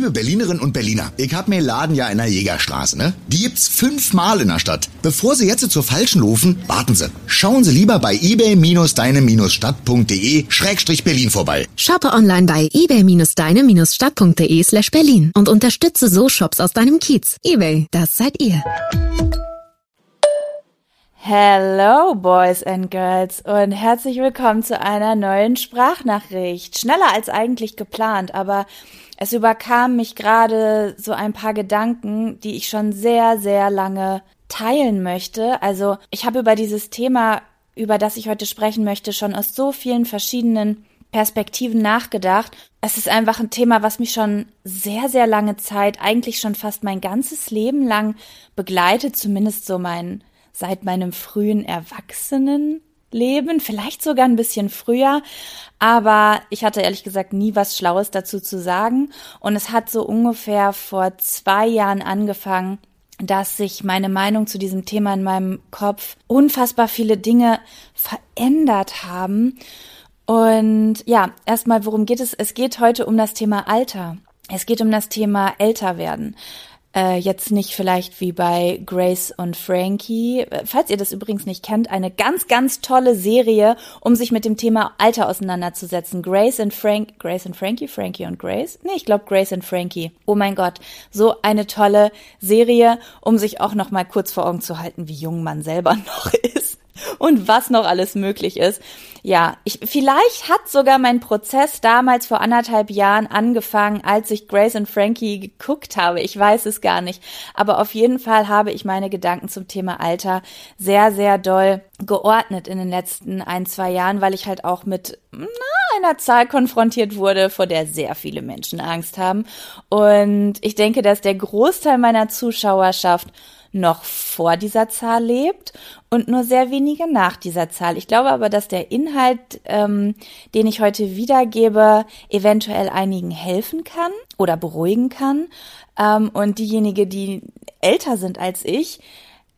Liebe Berlinerinnen und Berliner, ich hab mir Laden ja in der Jägerstraße, ne? Die gibt's fünfmal in der Stadt. Bevor Sie jetzt zur falschen laufen, warten Sie. Schauen Sie lieber bei ebay-deine-stadt.de Schrägstrich Berlin vorbei. Shoppe online bei ebay-deine-stadt.de slash Berlin und unterstütze so Shops aus deinem Kiez. Ebay, das seid ihr. Hello, Boys and Girls, und herzlich willkommen zu einer neuen Sprachnachricht. Schneller als eigentlich geplant, aber es überkam mich gerade so ein paar Gedanken, die ich schon sehr, sehr lange teilen möchte. Also ich habe über dieses Thema, über das ich heute sprechen möchte, schon aus so vielen verschiedenen Perspektiven nachgedacht. Es ist einfach ein Thema, was mich schon sehr, sehr lange Zeit, eigentlich schon fast mein ganzes Leben lang begleitet, zumindest so mein, seit meinem frühen Erwachsenen leben, vielleicht sogar ein bisschen früher, aber ich hatte ehrlich gesagt nie was Schlaues dazu zu sagen und es hat so ungefähr vor zwei Jahren angefangen, dass sich meine Meinung zu diesem Thema in meinem Kopf unfassbar viele Dinge verändert haben. Und ja, erstmal, worum geht es? Es geht heute um das Thema Alter. Es geht um das Thema älter werden. Äh, jetzt nicht vielleicht wie bei Grace und Frankie. Äh, falls ihr das übrigens nicht kennt, eine ganz, ganz tolle Serie, um sich mit dem Thema Alter auseinanderzusetzen. Grace und Frank, Grace und Frankie, Frankie und Grace? Nee, ich glaube Grace und Frankie. Oh mein Gott, so eine tolle Serie, um sich auch noch mal kurz vor Augen zu halten, wie jung man selber noch ist und was noch alles möglich ist. Ja, ich, vielleicht hat sogar mein Prozess damals vor anderthalb Jahren angefangen, als ich Grace und Frankie geguckt habe. Ich weiß es gar nicht. Aber auf jeden Fall habe ich meine Gedanken zum Thema Alter sehr, sehr doll geordnet in den letzten ein, zwei Jahren, weil ich halt auch mit na, einer Zahl konfrontiert wurde, vor der sehr viele Menschen Angst haben. Und ich denke, dass der Großteil meiner Zuschauerschaft noch vor dieser Zahl lebt und nur sehr wenige nach dieser Zahl. Ich glaube aber, dass der Inhalt, ähm, den ich heute wiedergebe, eventuell einigen helfen kann oder beruhigen kann. Ähm, und diejenigen, die älter sind als ich,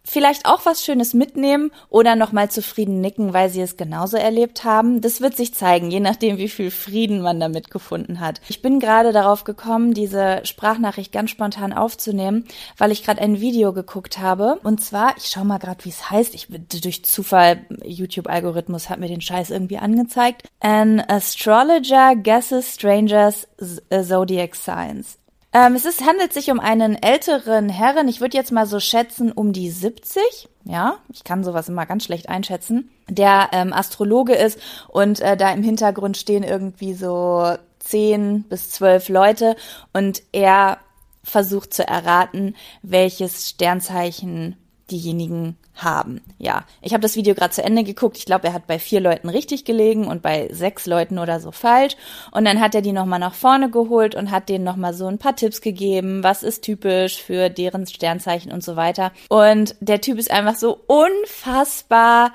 vielleicht auch was Schönes mitnehmen oder nochmal zufrieden nicken, weil sie es genauso erlebt haben. Das wird sich zeigen, je nachdem, wie viel Frieden man damit gefunden hat. Ich bin gerade darauf gekommen, diese Sprachnachricht ganz spontan aufzunehmen, weil ich gerade ein Video geguckt habe. Und zwar, ich schau mal gerade, wie es heißt. Ich durch Zufall, YouTube-Algorithmus hat mir den Scheiß irgendwie angezeigt. An Astrologer Guesses Strangers Zodiac Signs. Ähm, es ist, handelt sich um einen älteren Herren, ich würde jetzt mal so schätzen, um die 70. Ja, ich kann sowas immer ganz schlecht einschätzen, der ähm, Astrologe ist und äh, da im Hintergrund stehen irgendwie so zehn bis zwölf Leute und er versucht zu erraten, welches Sternzeichen diejenigen haben. Ja, ich habe das Video gerade zu Ende geguckt. Ich glaube, er hat bei vier Leuten richtig gelegen und bei sechs Leuten oder so falsch. Und dann hat er die nochmal nach vorne geholt und hat denen nochmal so ein paar Tipps gegeben, was ist typisch für deren Sternzeichen und so weiter. Und der Typ ist einfach so unfassbar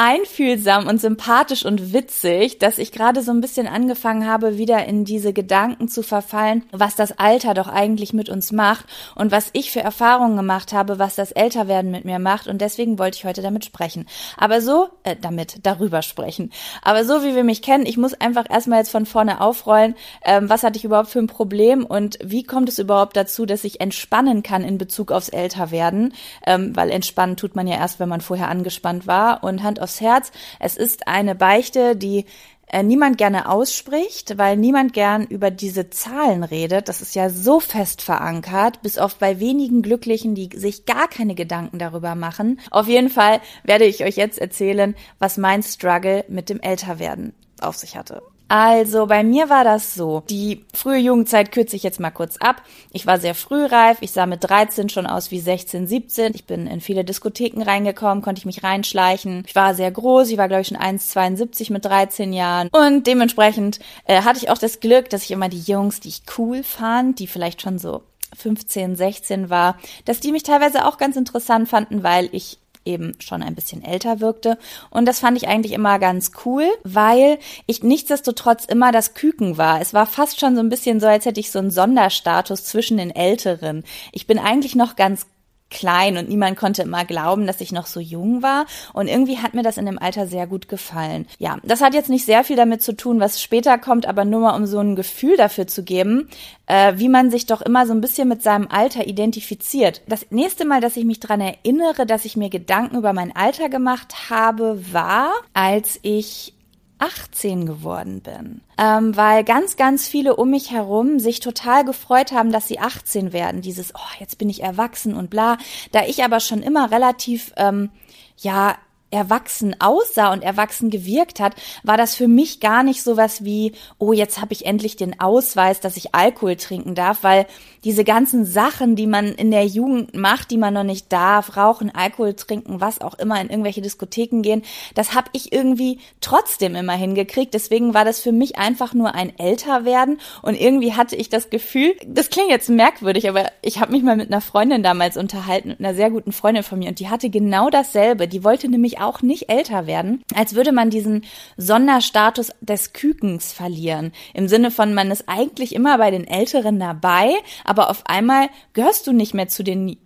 einfühlsam und sympathisch und witzig, dass ich gerade so ein bisschen angefangen habe, wieder in diese Gedanken zu verfallen, was das Alter doch eigentlich mit uns macht und was ich für Erfahrungen gemacht habe, was das Älterwerden mit mir macht. Und deswegen wollte ich heute damit sprechen. Aber so, äh, damit, darüber sprechen. Aber so wie wir mich kennen, ich muss einfach erstmal jetzt von vorne aufrollen, ähm, was hatte ich überhaupt für ein Problem und wie kommt es überhaupt dazu, dass ich entspannen kann in Bezug aufs Älterwerden, ähm, weil entspannen tut man ja erst, wenn man vorher angespannt war und Hand auf aufs Herz. Es ist eine Beichte, die äh, niemand gerne ausspricht, weil niemand gern über diese Zahlen redet. Das ist ja so fest verankert, bis auf bei wenigen Glücklichen, die sich gar keine Gedanken darüber machen. Auf jeden Fall werde ich euch jetzt erzählen, was mein Struggle mit dem Älterwerden auf sich hatte. Also bei mir war das so. Die frühe Jugendzeit kürze ich jetzt mal kurz ab. Ich war sehr frühreif. Ich sah mit 13 schon aus wie 16, 17. Ich bin in viele Diskotheken reingekommen, konnte ich mich reinschleichen. Ich war sehr groß. Ich war, glaube ich, schon 1,72 mit 13 Jahren. Und dementsprechend äh, hatte ich auch das Glück, dass ich immer die Jungs, die ich cool fand, die vielleicht schon so 15, 16 war, dass die mich teilweise auch ganz interessant fanden, weil ich eben schon ein bisschen älter wirkte. Und das fand ich eigentlich immer ganz cool, weil ich nichtsdestotrotz immer das Küken war. Es war fast schon so ein bisschen so, als hätte ich so einen Sonderstatus zwischen den Älteren. Ich bin eigentlich noch ganz klein und niemand konnte immer glauben, dass ich noch so jung war. Und irgendwie hat mir das in dem Alter sehr gut gefallen. Ja, das hat jetzt nicht sehr viel damit zu tun, was später kommt, aber nur mal um so ein Gefühl dafür zu geben, äh, wie man sich doch immer so ein bisschen mit seinem Alter identifiziert. Das nächste Mal, dass ich mich dran erinnere, dass ich mir Gedanken über mein Alter gemacht habe, war, als ich 18 geworden bin, ähm, weil ganz, ganz viele um mich herum sich total gefreut haben, dass sie 18 werden. Dieses, oh, jetzt bin ich erwachsen und bla. Da ich aber schon immer relativ, ähm, ja, erwachsen aussah und erwachsen gewirkt hat, war das für mich gar nicht sowas wie, oh, jetzt habe ich endlich den Ausweis, dass ich Alkohol trinken darf, weil diese ganzen Sachen, die man in der Jugend macht, die man noch nicht darf, rauchen, Alkohol trinken, was auch immer, in irgendwelche Diskotheken gehen, das habe ich irgendwie trotzdem immer hingekriegt. Deswegen war das für mich einfach nur ein Älterwerden und irgendwie hatte ich das Gefühl, das klingt jetzt merkwürdig, aber ich habe mich mal mit einer Freundin damals unterhalten, einer sehr guten Freundin von mir und die hatte genau dasselbe. Die wollte nämlich auch nicht älter werden, als würde man diesen Sonderstatus des Kükens verlieren. Im Sinne von, man ist eigentlich immer bei den Älteren dabei, aber auf einmal gehörst du nicht mehr zu den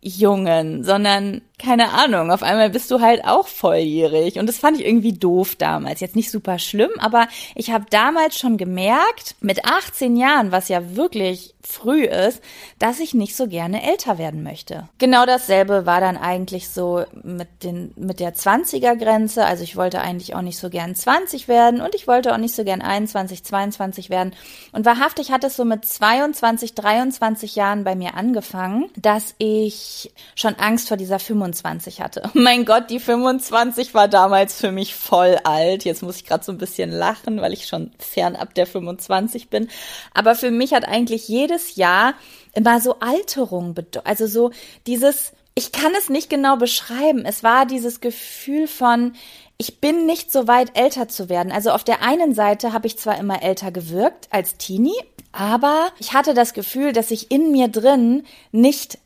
Jungen, sondern keine Ahnung, auf einmal bist du halt auch volljährig. Und das fand ich irgendwie doof damals. Jetzt nicht super schlimm, aber ich habe damals schon gemerkt, mit 18 Jahren, was ja wirklich früh ist, dass ich nicht so gerne älter werden möchte. Genau dasselbe war dann eigentlich so mit, den, mit der 20er Grenze. Also ich wollte eigentlich auch nicht so gern 20 werden und ich wollte auch nicht so gern 21, 22 werden. Und wahrhaftig hat es so mit 22, 23 Jahren bei mir angefangen, dass ich schon Angst vor dieser 25 25 hatte. mein Gott, die 25 war damals für mich voll alt. Jetzt muss ich gerade so ein bisschen lachen, weil ich schon fernab der 25 bin. Aber für mich hat eigentlich jedes Jahr immer so Alterung bedeutet. Also so dieses, ich kann es nicht genau beschreiben. Es war dieses Gefühl von, ich bin nicht so weit älter zu werden. Also auf der einen Seite habe ich zwar immer älter gewirkt als Teenie, aber ich hatte das Gefühl, dass ich in mir drin nicht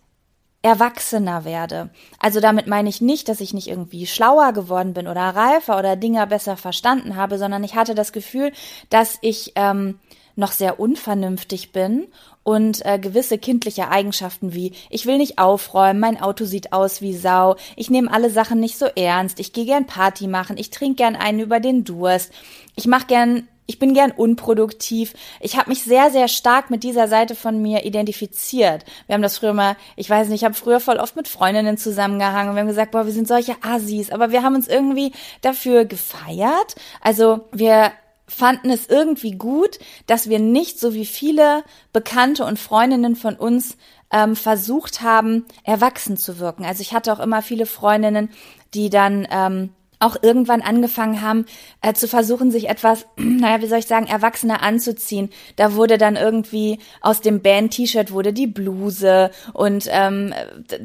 erwachsener werde. Also damit meine ich nicht, dass ich nicht irgendwie schlauer geworden bin oder reifer oder Dinge besser verstanden habe, sondern ich hatte das Gefühl, dass ich ähm, noch sehr unvernünftig bin und äh, gewisse kindliche Eigenschaften wie ich will nicht aufräumen, mein Auto sieht aus wie Sau, ich nehme alle Sachen nicht so ernst, ich gehe gern Party machen, ich trinke gern einen über den Durst, ich mache gern ich bin gern unproduktiv. Ich habe mich sehr, sehr stark mit dieser Seite von mir identifiziert. Wir haben das früher mal, ich weiß nicht, ich habe früher voll oft mit Freundinnen zusammengehangen und wir haben gesagt, boah, wir sind solche Assis, aber wir haben uns irgendwie dafür gefeiert. Also wir fanden es irgendwie gut, dass wir nicht so wie viele Bekannte und Freundinnen von uns ähm, versucht haben, erwachsen zu wirken. Also ich hatte auch immer viele Freundinnen, die dann ähm, auch irgendwann angefangen haben äh, zu versuchen, sich etwas, naja, wie soll ich sagen, erwachsener anzuziehen. Da wurde dann irgendwie aus dem Band-T-Shirt wurde die Bluse und ähm,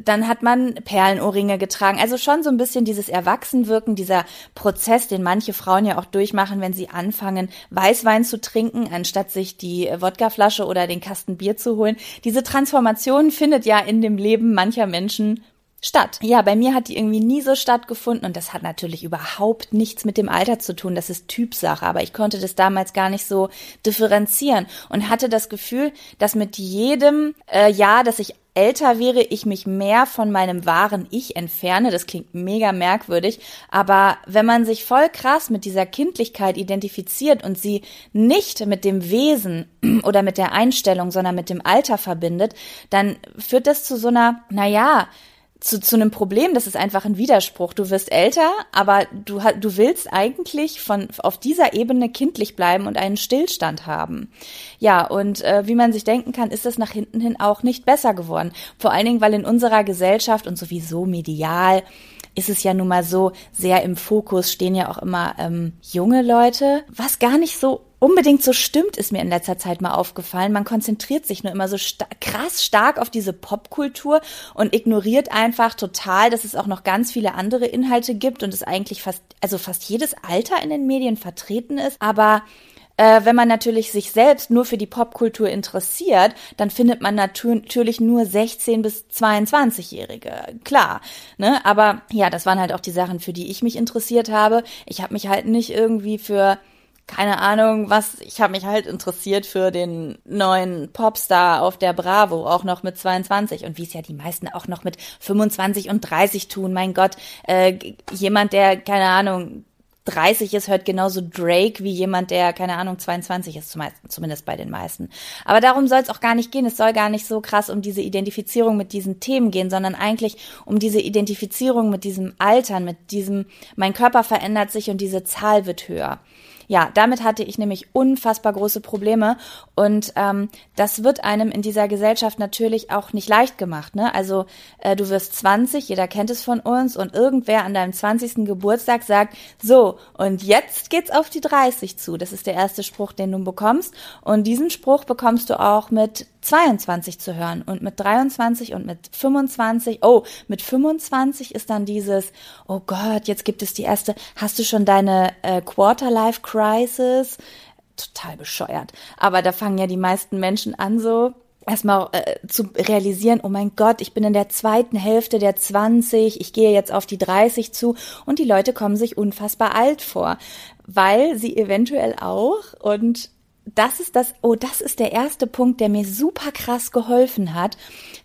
dann hat man Perlenohrringe getragen. Also schon so ein bisschen dieses Erwachsenwirken, dieser Prozess, den manche Frauen ja auch durchmachen, wenn sie anfangen, Weißwein zu trinken, anstatt sich die Wodkaflasche oder den Kasten Bier zu holen. Diese Transformation findet ja in dem Leben mancher Menschen statt. Ja, bei mir hat die irgendwie nie so stattgefunden und das hat natürlich überhaupt nichts mit dem Alter zu tun. Das ist Typsache, aber ich konnte das damals gar nicht so differenzieren und hatte das Gefühl, dass mit jedem äh, Jahr, dass ich älter wäre, ich mich mehr von meinem wahren Ich entferne. Das klingt mega merkwürdig, aber wenn man sich voll krass mit dieser Kindlichkeit identifiziert und sie nicht mit dem Wesen oder mit der Einstellung, sondern mit dem Alter verbindet, dann führt das zu so einer, naja, zu, zu einem Problem, das ist einfach ein Widerspruch. Du wirst älter, aber du, du willst eigentlich von, auf dieser Ebene kindlich bleiben und einen Stillstand haben. Ja, und äh, wie man sich denken kann, ist das nach hinten hin auch nicht besser geworden. Vor allen Dingen, weil in unserer Gesellschaft und sowieso medial ist es ja nun mal so, sehr im Fokus stehen ja auch immer ähm, junge Leute, was gar nicht so unbedingt so stimmt, ist mir in letzter Zeit mal aufgefallen. Man konzentriert sich nur immer so sta krass stark auf diese Popkultur und ignoriert einfach total, dass es auch noch ganz viele andere Inhalte gibt und es eigentlich fast, also fast jedes Alter in den Medien vertreten ist. Aber äh, wenn man natürlich sich selbst nur für die Popkultur interessiert, dann findet man natürlich nur 16 bis 22-Jährige. Klar, ne? Aber ja, das waren halt auch die Sachen, für die ich mich interessiert habe. Ich habe mich halt nicht irgendwie für keine Ahnung, was, ich habe mich halt interessiert für den neuen Popstar auf der Bravo, auch noch mit 22 und wie es ja die meisten auch noch mit 25 und 30 tun. Mein Gott, äh, jemand, der, keine Ahnung, 30 ist, hört genauso Drake wie jemand, der, keine Ahnung, 22 ist, zumindest bei den meisten. Aber darum soll es auch gar nicht gehen. Es soll gar nicht so krass um diese Identifizierung mit diesen Themen gehen, sondern eigentlich um diese Identifizierung mit diesem Altern, mit diesem, mein Körper verändert sich und diese Zahl wird höher. Ja, damit hatte ich nämlich unfassbar große Probleme und ähm, das wird einem in dieser Gesellschaft natürlich auch nicht leicht gemacht. Ne? Also äh, du wirst 20, jeder kennt es von uns und irgendwer an deinem 20. Geburtstag sagt, so, und jetzt geht's auf die 30 zu. Das ist der erste Spruch, den du bekommst und diesen Spruch bekommst du auch mit 22 zu hören und mit 23 und mit 25, oh, mit 25 ist dann dieses, oh Gott, jetzt gibt es die erste, hast du schon deine äh, Quarter-Life Crisis? Total bescheuert. Aber da fangen ja die meisten Menschen an so, erstmal äh, zu realisieren, oh mein Gott, ich bin in der zweiten Hälfte der 20, ich gehe jetzt auf die 30 zu und die Leute kommen sich unfassbar alt vor, weil sie eventuell auch und das ist das, oh, das ist der erste Punkt, der mir super krass geholfen hat,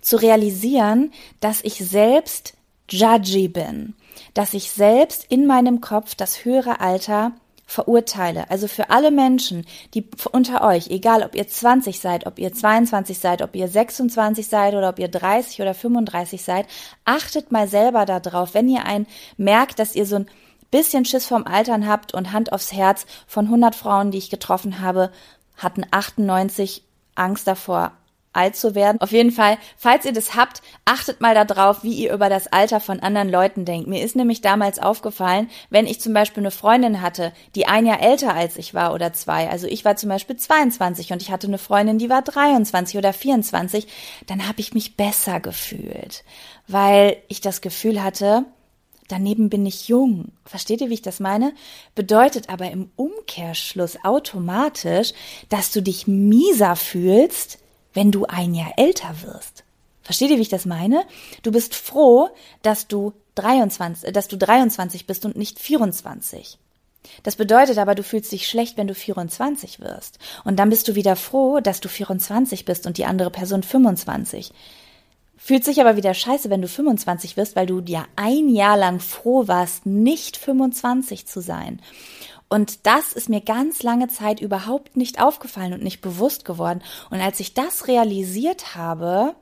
zu realisieren, dass ich selbst judgy bin, dass ich selbst in meinem Kopf das höhere Alter verurteile. Also für alle Menschen, die unter euch, egal ob ihr 20 seid, ob ihr 22 seid, ob ihr 26 seid oder ob ihr 30 oder 35 seid, achtet mal selber darauf, wenn ihr ein merkt, dass ihr so ein bisschen Schiss vom Altern habt und Hand aufs Herz, von 100 Frauen, die ich getroffen habe, hatten 98 Angst davor, alt zu werden. Auf jeden Fall, falls ihr das habt, achtet mal darauf, wie ihr über das Alter von anderen Leuten denkt. Mir ist nämlich damals aufgefallen, wenn ich zum Beispiel eine Freundin hatte, die ein Jahr älter als ich war oder zwei, also ich war zum Beispiel 22 und ich hatte eine Freundin, die war 23 oder 24, dann habe ich mich besser gefühlt, weil ich das Gefühl hatte, daneben bin ich jung. Versteht ihr, wie ich das meine? Bedeutet aber im Umkehrschluss automatisch, dass du dich mieser fühlst, wenn du ein Jahr älter wirst. Versteht ihr, wie ich das meine? Du bist froh, dass du 23, dass du 23 bist und nicht 24. Das bedeutet aber, du fühlst dich schlecht, wenn du 24 wirst. Und dann bist du wieder froh, dass du 24 bist und die andere Person 25. Fühlt sich aber wieder scheiße, wenn du 25 wirst, weil du dir ein Jahr lang froh warst, nicht 25 zu sein. Und das ist mir ganz lange Zeit überhaupt nicht aufgefallen und nicht bewusst geworden. Und als ich das realisiert habe,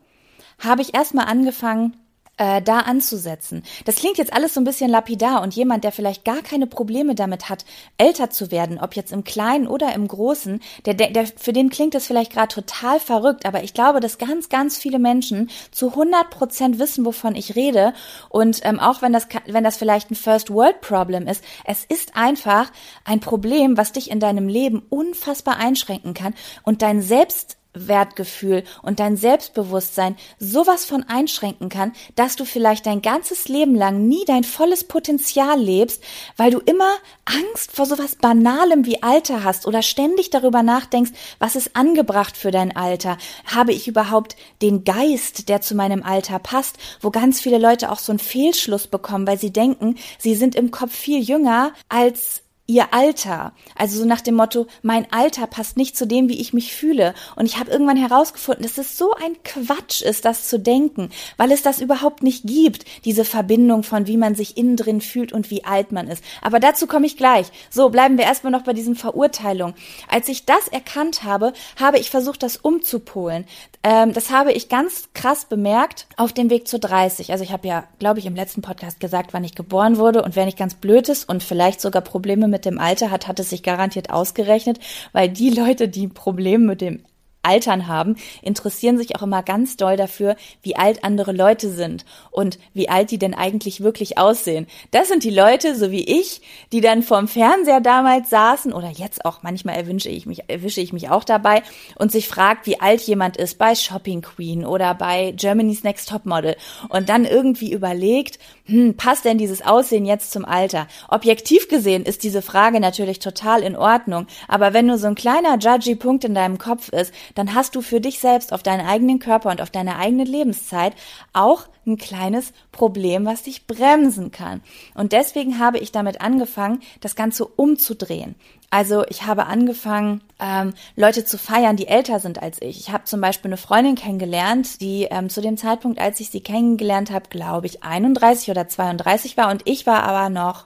habe ich erstmal angefangen, äh, da anzusetzen. Das klingt jetzt alles so ein bisschen lapidar und jemand, der vielleicht gar keine Probleme damit hat, älter zu werden, ob jetzt im Kleinen oder im Großen, der, der, der für den klingt das vielleicht gerade total verrückt, aber ich glaube, dass ganz, ganz viele Menschen zu 100 Prozent wissen, wovon ich rede und ähm, auch wenn das, wenn das vielleicht ein First World Problem ist, es ist einfach ein Problem, was dich in deinem Leben unfassbar einschränken kann und dein Selbst Selbstwertgefühl und dein Selbstbewusstsein sowas von einschränken kann, dass du vielleicht dein ganzes Leben lang nie dein volles Potenzial lebst, weil du immer Angst vor sowas Banalem wie Alter hast oder ständig darüber nachdenkst, was ist angebracht für dein Alter? Habe ich überhaupt den Geist, der zu meinem Alter passt, wo ganz viele Leute auch so einen Fehlschluss bekommen, weil sie denken, sie sind im Kopf viel jünger als ihr Alter. Also so nach dem Motto, mein Alter passt nicht zu dem, wie ich mich fühle. Und ich habe irgendwann herausgefunden, dass es so ein Quatsch ist, das zu denken, weil es das überhaupt nicht gibt, diese Verbindung von wie man sich innen drin fühlt und wie alt man ist. Aber dazu komme ich gleich. So, bleiben wir erstmal noch bei diesen Verurteilungen. Als ich das erkannt habe, habe ich versucht, das umzupolen. Ähm, das habe ich ganz krass bemerkt auf dem Weg zu 30. Also ich habe ja, glaube ich, im letzten Podcast gesagt, wann ich geboren wurde und wer nicht ganz blöd ist und vielleicht sogar Probleme mit dem Alter hat, hat es sich garantiert ausgerechnet, weil die Leute, die Probleme mit dem Altern haben, interessieren sich auch immer ganz doll dafür, wie alt andere Leute sind und wie alt die denn eigentlich wirklich aussehen. Das sind die Leute, so wie ich, die dann vorm Fernseher damals saßen oder jetzt auch manchmal erwische ich mich, erwische ich mich auch dabei und sich fragt, wie alt jemand ist bei Shopping Queen oder bei Germany's Next Top Model und dann irgendwie überlegt, hm, passt denn dieses Aussehen jetzt zum Alter? Objektiv gesehen ist diese Frage natürlich total in Ordnung, aber wenn nur so ein kleiner judgy Punkt in deinem Kopf ist, dann hast du für dich selbst auf deinen eigenen Körper und auf deine eigene Lebenszeit auch ein kleines Problem, was dich bremsen kann. Und deswegen habe ich damit angefangen, das Ganze umzudrehen. Also ich habe angefangen, ähm, Leute zu feiern, die älter sind als ich. Ich habe zum Beispiel eine Freundin kennengelernt, die ähm, zu dem Zeitpunkt, als ich sie kennengelernt habe, glaube ich, 31 oder 32 war und ich war aber noch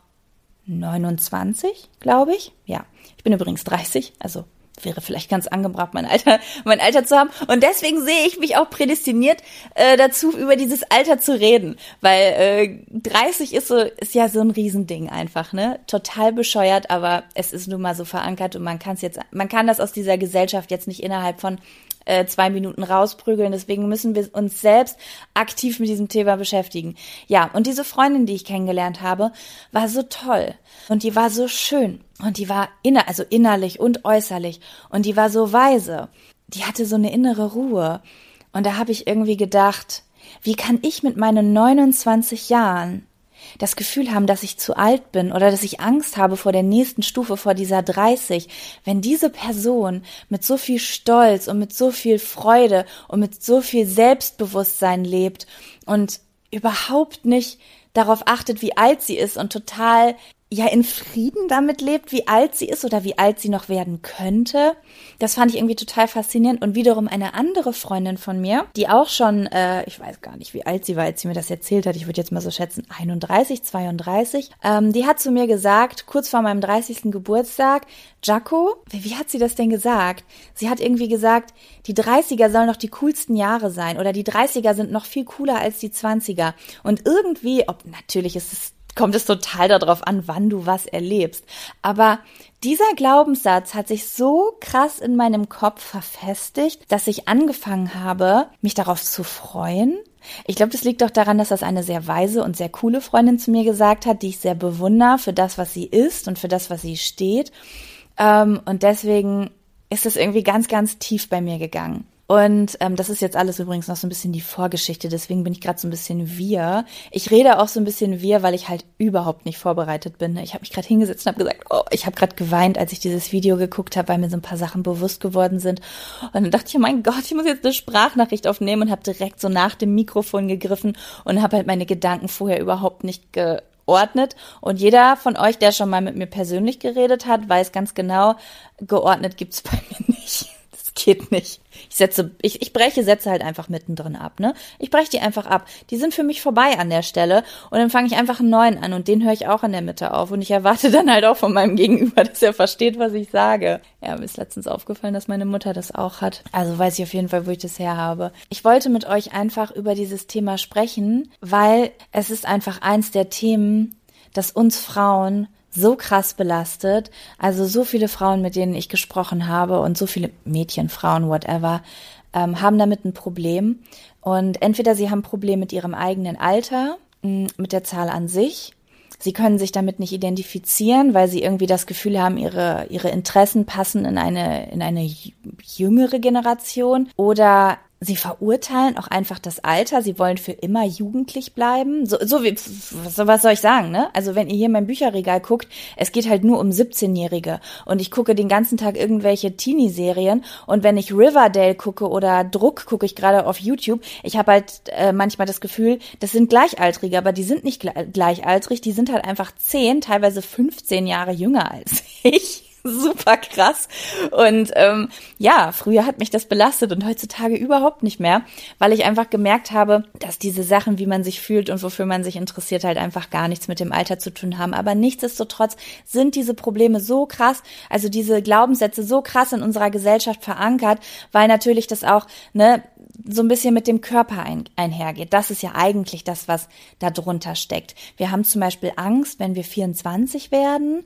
29, glaube ich. Ja, ich bin übrigens 30, also wäre vielleicht ganz angebracht, mein Alter, mein Alter zu haben. Und deswegen sehe ich mich auch prädestiniert äh, dazu, über dieses Alter zu reden, weil äh, 30 ist so ist ja so ein Riesending einfach, ne? Total bescheuert, aber es ist nun mal so verankert und man kann es jetzt, man kann das aus dieser Gesellschaft jetzt nicht innerhalb von äh, zwei Minuten rausprügeln. Deswegen müssen wir uns selbst aktiv mit diesem Thema beschäftigen. Ja, und diese Freundin, die ich kennengelernt habe, war so toll und die war so schön und die war inner, also innerlich und äußerlich und die war so weise. Die hatte so eine innere Ruhe und da habe ich irgendwie gedacht, wie kann ich mit meinen 29 Jahren das Gefühl haben, dass ich zu alt bin oder dass ich Angst habe vor der nächsten Stufe, vor dieser 30, wenn diese Person mit so viel Stolz und mit so viel Freude und mit so viel Selbstbewusstsein lebt und überhaupt nicht darauf achtet, wie alt sie ist und total ja in Frieden damit lebt, wie alt sie ist oder wie alt sie noch werden könnte. Das fand ich irgendwie total faszinierend. Und wiederum eine andere Freundin von mir, die auch schon, äh, ich weiß gar nicht, wie alt sie war, als sie mir das erzählt hat, ich würde jetzt mal so schätzen, 31, 32, ähm, die hat zu mir gesagt, kurz vor meinem 30. Geburtstag, Jaco, wie, wie hat sie das denn gesagt? Sie hat irgendwie gesagt, die 30er sollen noch die coolsten Jahre sein oder die 30er sind noch viel cooler als die 20er. Und irgendwie, ob natürlich ist es kommt es total darauf an, wann du was erlebst. Aber dieser Glaubenssatz hat sich so krass in meinem Kopf verfestigt, dass ich angefangen habe, mich darauf zu freuen. Ich glaube, das liegt doch daran, dass das eine sehr weise und sehr coole Freundin zu mir gesagt hat, die ich sehr bewundere für das, was sie ist und für das, was sie steht. Ähm, und deswegen ist es irgendwie ganz, ganz tief bei mir gegangen. Und ähm, das ist jetzt alles übrigens noch so ein bisschen die Vorgeschichte, deswegen bin ich gerade so ein bisschen wir. Ich rede auch so ein bisschen wir, weil ich halt überhaupt nicht vorbereitet bin. Ich habe mich gerade hingesetzt und habe gesagt, oh, ich habe gerade geweint, als ich dieses Video geguckt habe, weil mir so ein paar Sachen bewusst geworden sind. Und dann dachte ich, oh mein Gott, ich muss jetzt eine Sprachnachricht aufnehmen und habe direkt so nach dem Mikrofon gegriffen und habe halt meine Gedanken vorher überhaupt nicht ge ordnet. Und jeder von euch, der schon mal mit mir persönlich geredet hat, weiß ganz genau, geordnet gibt's bei mir geht nicht. Ich setze, ich, ich breche Sätze halt einfach mittendrin ab, ne? Ich breche die einfach ab. Die sind für mich vorbei an der Stelle und dann fange ich einfach einen neuen an und den höre ich auch in der Mitte auf und ich erwarte dann halt auch von meinem Gegenüber, dass er versteht, was ich sage. Ja, mir ist letztens aufgefallen, dass meine Mutter das auch hat. Also weiß ich auf jeden Fall, wo ich das her habe. Ich wollte mit euch einfach über dieses Thema sprechen, weil es ist einfach eins der Themen, das uns Frauen so krass belastet. Also so viele Frauen, mit denen ich gesprochen habe und so viele Mädchen, Frauen, whatever, ähm, haben damit ein Problem. Und entweder sie haben ein Problem mit ihrem eigenen Alter, mit der Zahl an sich. Sie können sich damit nicht identifizieren, weil sie irgendwie das Gefühl haben, ihre, ihre Interessen passen in eine, in eine jüngere Generation. Oder Sie verurteilen auch einfach das Alter. Sie wollen für immer jugendlich bleiben. So, so wie, so was soll ich sagen, ne? Also wenn ihr hier in mein Bücherregal guckt, es geht halt nur um 17-Jährige. Und ich gucke den ganzen Tag irgendwelche Teenie-Serien. Und wenn ich Riverdale gucke oder Druck gucke ich gerade auf YouTube, ich habe halt äh, manchmal das Gefühl, das sind Gleichaltrige, aber die sind nicht gleichaltrig, die sind halt einfach 10, teilweise 15 Jahre jünger als ich. Super krass. Und ähm, ja, früher hat mich das belastet und heutzutage überhaupt nicht mehr, weil ich einfach gemerkt habe, dass diese Sachen, wie man sich fühlt und wofür man sich interessiert, halt einfach gar nichts mit dem Alter zu tun haben. Aber nichtsdestotrotz sind diese Probleme so krass, also diese Glaubenssätze so krass in unserer Gesellschaft verankert, weil natürlich das auch, ne, so ein bisschen mit dem Körper ein, einhergeht. Das ist ja eigentlich das, was da drunter steckt. Wir haben zum Beispiel Angst, wenn wir 24 werden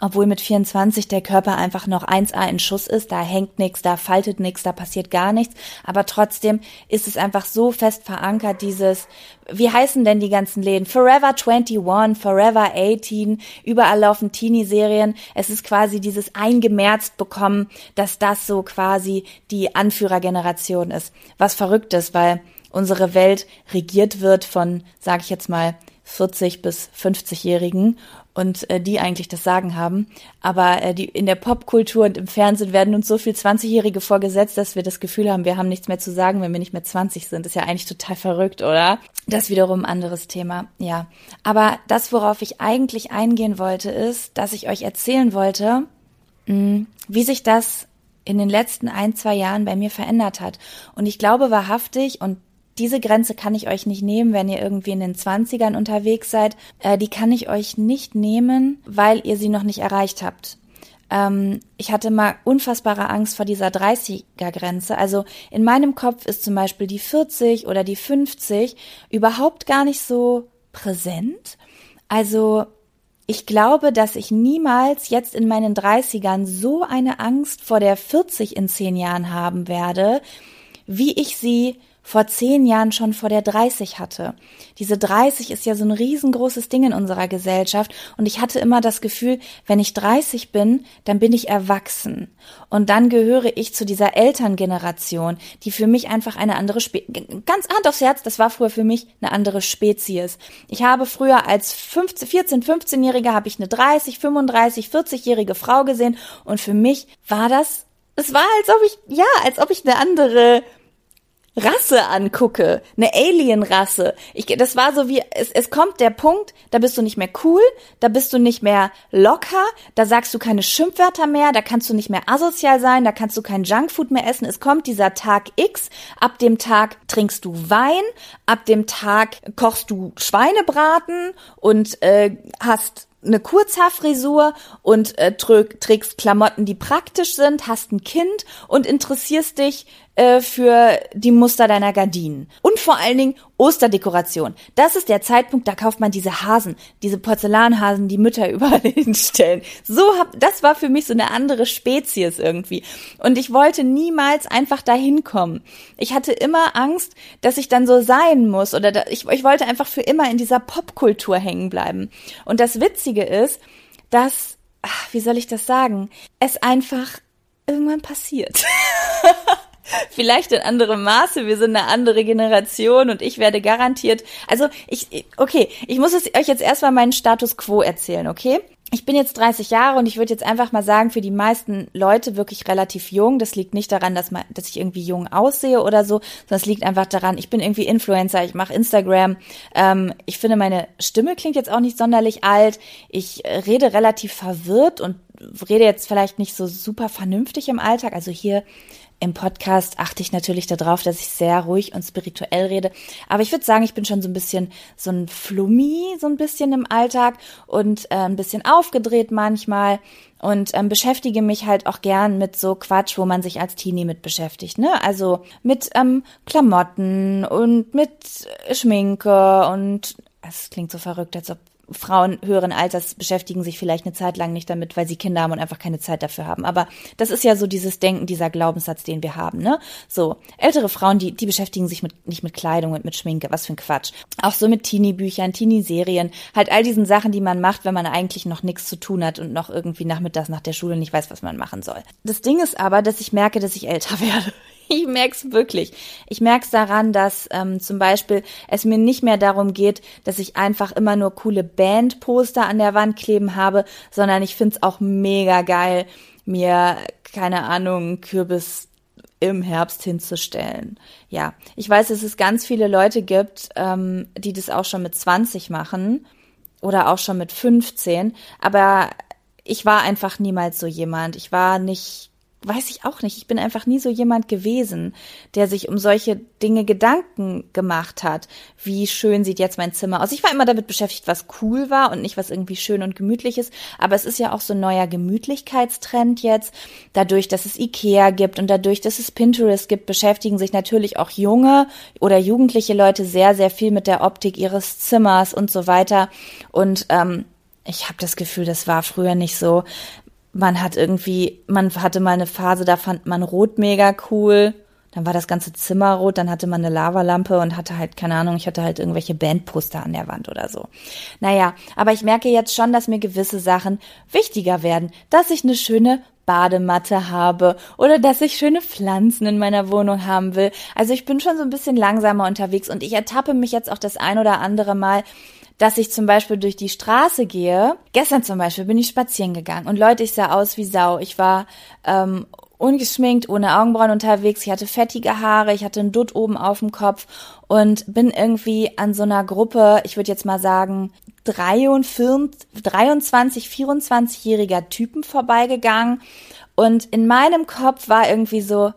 obwohl mit 24 der Körper einfach noch 1A in Schuss ist, da hängt nichts, da faltet nichts, da passiert gar nichts, aber trotzdem ist es einfach so fest verankert, dieses, wie heißen denn die ganzen Läden? Forever 21, Forever 18, überall laufen Teenie-Serien, es ist quasi dieses eingemerzt bekommen, dass das so quasi die Anführergeneration ist. Was verrückt ist, weil unsere Welt regiert wird von, sag ich jetzt mal, 40 bis 50-Jährigen und äh, die eigentlich das Sagen haben. Aber äh, die in der Popkultur und im Fernsehen werden uns so viel 20-Jährige vorgesetzt, dass wir das Gefühl haben, wir haben nichts mehr zu sagen, wenn wir nicht mehr 20 sind. Das ist ja eigentlich total verrückt, oder? Das wiederum ein anderes Thema. Ja. Aber das, worauf ich eigentlich eingehen wollte, ist, dass ich euch erzählen wollte, mh, mm, wie sich das in den letzten ein, zwei Jahren bei mir verändert hat. Und ich glaube wahrhaftig, und diese Grenze kann ich euch nicht nehmen, wenn ihr irgendwie in den Zwanzigern unterwegs seid. Äh, die kann ich euch nicht nehmen, weil ihr sie noch nicht erreicht habt. Ähm, ich hatte mal unfassbare Angst vor dieser 30er-Grenze. Also in meinem Kopf ist zum Beispiel die 40 oder die 50 überhaupt gar nicht so präsent. Also ich glaube, dass ich niemals jetzt in meinen 30ern so eine Angst vor der 40 in zehn Jahren haben werde, wie ich sie vor zehn Jahren schon vor der 30 hatte. Diese 30 ist ja so ein riesengroßes Ding in unserer Gesellschaft und ich hatte immer das Gefühl, wenn ich 30 bin, dann bin ich erwachsen und dann gehöre ich zu dieser Elterngeneration, die für mich einfach eine andere Spe ganz Hand aufs Herz, das war früher für mich eine andere Spezies. Ich habe früher als 15, 14, 15-Jährige habe ich eine 30, 35, 40-jährige Frau gesehen und für mich war das es war, als ob ich, ja, als ob ich eine andere Rasse angucke, eine Alien-Rasse. Ich, das war so wie, es, es kommt der Punkt, da bist du nicht mehr cool, da bist du nicht mehr locker, da sagst du keine Schimpfwörter mehr, da kannst du nicht mehr asozial sein, da kannst du kein Junkfood mehr essen. Es kommt dieser Tag X, ab dem Tag trinkst du Wein, ab dem Tag kochst du Schweinebraten und äh, hast eine Kurzhaarfrisur und äh, trägst Klamotten, die praktisch sind, hast ein Kind und interessierst dich äh, für die Muster deiner Gardinen. Und vor allen Dingen Osterdekoration. Das ist der Zeitpunkt, da kauft man diese Hasen, diese Porzellanhasen, die Mütter überall hinstellen. So hab, das war für mich so eine andere Spezies irgendwie. Und ich wollte niemals einfach dahin kommen. Ich hatte immer Angst, dass ich dann so sein muss oder da, ich, ich wollte einfach für immer in dieser Popkultur hängen bleiben. Und das Witzige ist, dass, ach, wie soll ich das sagen, es einfach irgendwann passiert. Vielleicht in anderem Maße. Wir sind eine andere Generation und ich werde garantiert, also ich, okay, ich muss es euch jetzt erstmal meinen Status quo erzählen, okay? Ich bin jetzt 30 Jahre und ich würde jetzt einfach mal sagen, für die meisten Leute wirklich relativ jung. Das liegt nicht daran, dass, man, dass ich irgendwie jung aussehe oder so, sondern es liegt einfach daran, ich bin irgendwie Influencer, ich mache Instagram. Ähm, ich finde, meine Stimme klingt jetzt auch nicht sonderlich alt. Ich rede relativ verwirrt und rede jetzt vielleicht nicht so super vernünftig im Alltag. Also hier im Podcast achte ich natürlich darauf, dass ich sehr ruhig und spirituell rede. Aber ich würde sagen, ich bin schon so ein bisschen so ein Flummi, so ein bisschen im Alltag und äh, ein bisschen aufgedreht manchmal und ähm, beschäftige mich halt auch gern mit so Quatsch, wo man sich als Teenie mit beschäftigt, ne? Also mit ähm, Klamotten und mit Schminke und es klingt so verrückt, als ob Frauen höheren Alters beschäftigen sich vielleicht eine Zeit lang nicht damit, weil sie Kinder haben und einfach keine Zeit dafür haben. Aber das ist ja so dieses Denken, dieser Glaubenssatz, den wir haben, ne? So, ältere Frauen, die, die beschäftigen sich mit, nicht mit Kleidung und mit Schminke, was für ein Quatsch. Auch so mit Teenie-Büchern, Teenie-Serien, halt all diesen Sachen, die man macht, wenn man eigentlich noch nichts zu tun hat und noch irgendwie nachmittags nach der Schule nicht weiß, was man machen soll. Das Ding ist aber, dass ich merke, dass ich älter werde. Ich merk's wirklich. Ich merk's daran, dass ähm, zum Beispiel es mir nicht mehr darum geht, dass ich einfach immer nur coole Bandposter an der Wand kleben habe, sondern ich find's auch mega geil, mir, keine Ahnung, Kürbis im Herbst hinzustellen. Ja, ich weiß, dass es ganz viele Leute gibt, ähm, die das auch schon mit 20 machen oder auch schon mit 15, aber ich war einfach niemals so jemand. Ich war nicht weiß ich auch nicht. Ich bin einfach nie so jemand gewesen, der sich um solche Dinge Gedanken gemacht hat. Wie schön sieht jetzt mein Zimmer aus? Ich war immer damit beschäftigt, was cool war und nicht was irgendwie schön und gemütlich ist. Aber es ist ja auch so ein neuer Gemütlichkeitstrend jetzt. Dadurch, dass es Ikea gibt und dadurch, dass es Pinterest gibt, beschäftigen sich natürlich auch junge oder jugendliche Leute sehr, sehr viel mit der Optik ihres Zimmers und so weiter. Und ähm, ich habe das Gefühl, das war früher nicht so man hat irgendwie, man hatte mal eine Phase, da fand man Rot mega cool. Dann war das ganze Zimmer rot, dann hatte man eine Lavalampe und hatte halt, keine Ahnung, ich hatte halt irgendwelche Bandposter an der Wand oder so. Naja, aber ich merke jetzt schon, dass mir gewisse Sachen wichtiger werden, dass ich eine schöne Badematte habe oder dass ich schöne Pflanzen in meiner Wohnung haben will. Also ich bin schon so ein bisschen langsamer unterwegs und ich ertappe mich jetzt auch das ein oder andere Mal, dass ich zum Beispiel durch die Straße gehe. Gestern zum Beispiel bin ich spazieren gegangen und Leute, ich sah aus wie Sau. Ich war ähm, ungeschminkt, ohne Augenbrauen unterwegs. Ich hatte fettige Haare, ich hatte einen Dutt oben auf dem Kopf und bin irgendwie an so einer Gruppe, ich würde jetzt mal sagen, 23, 24-jähriger Typen vorbeigegangen. Und in meinem Kopf war irgendwie so,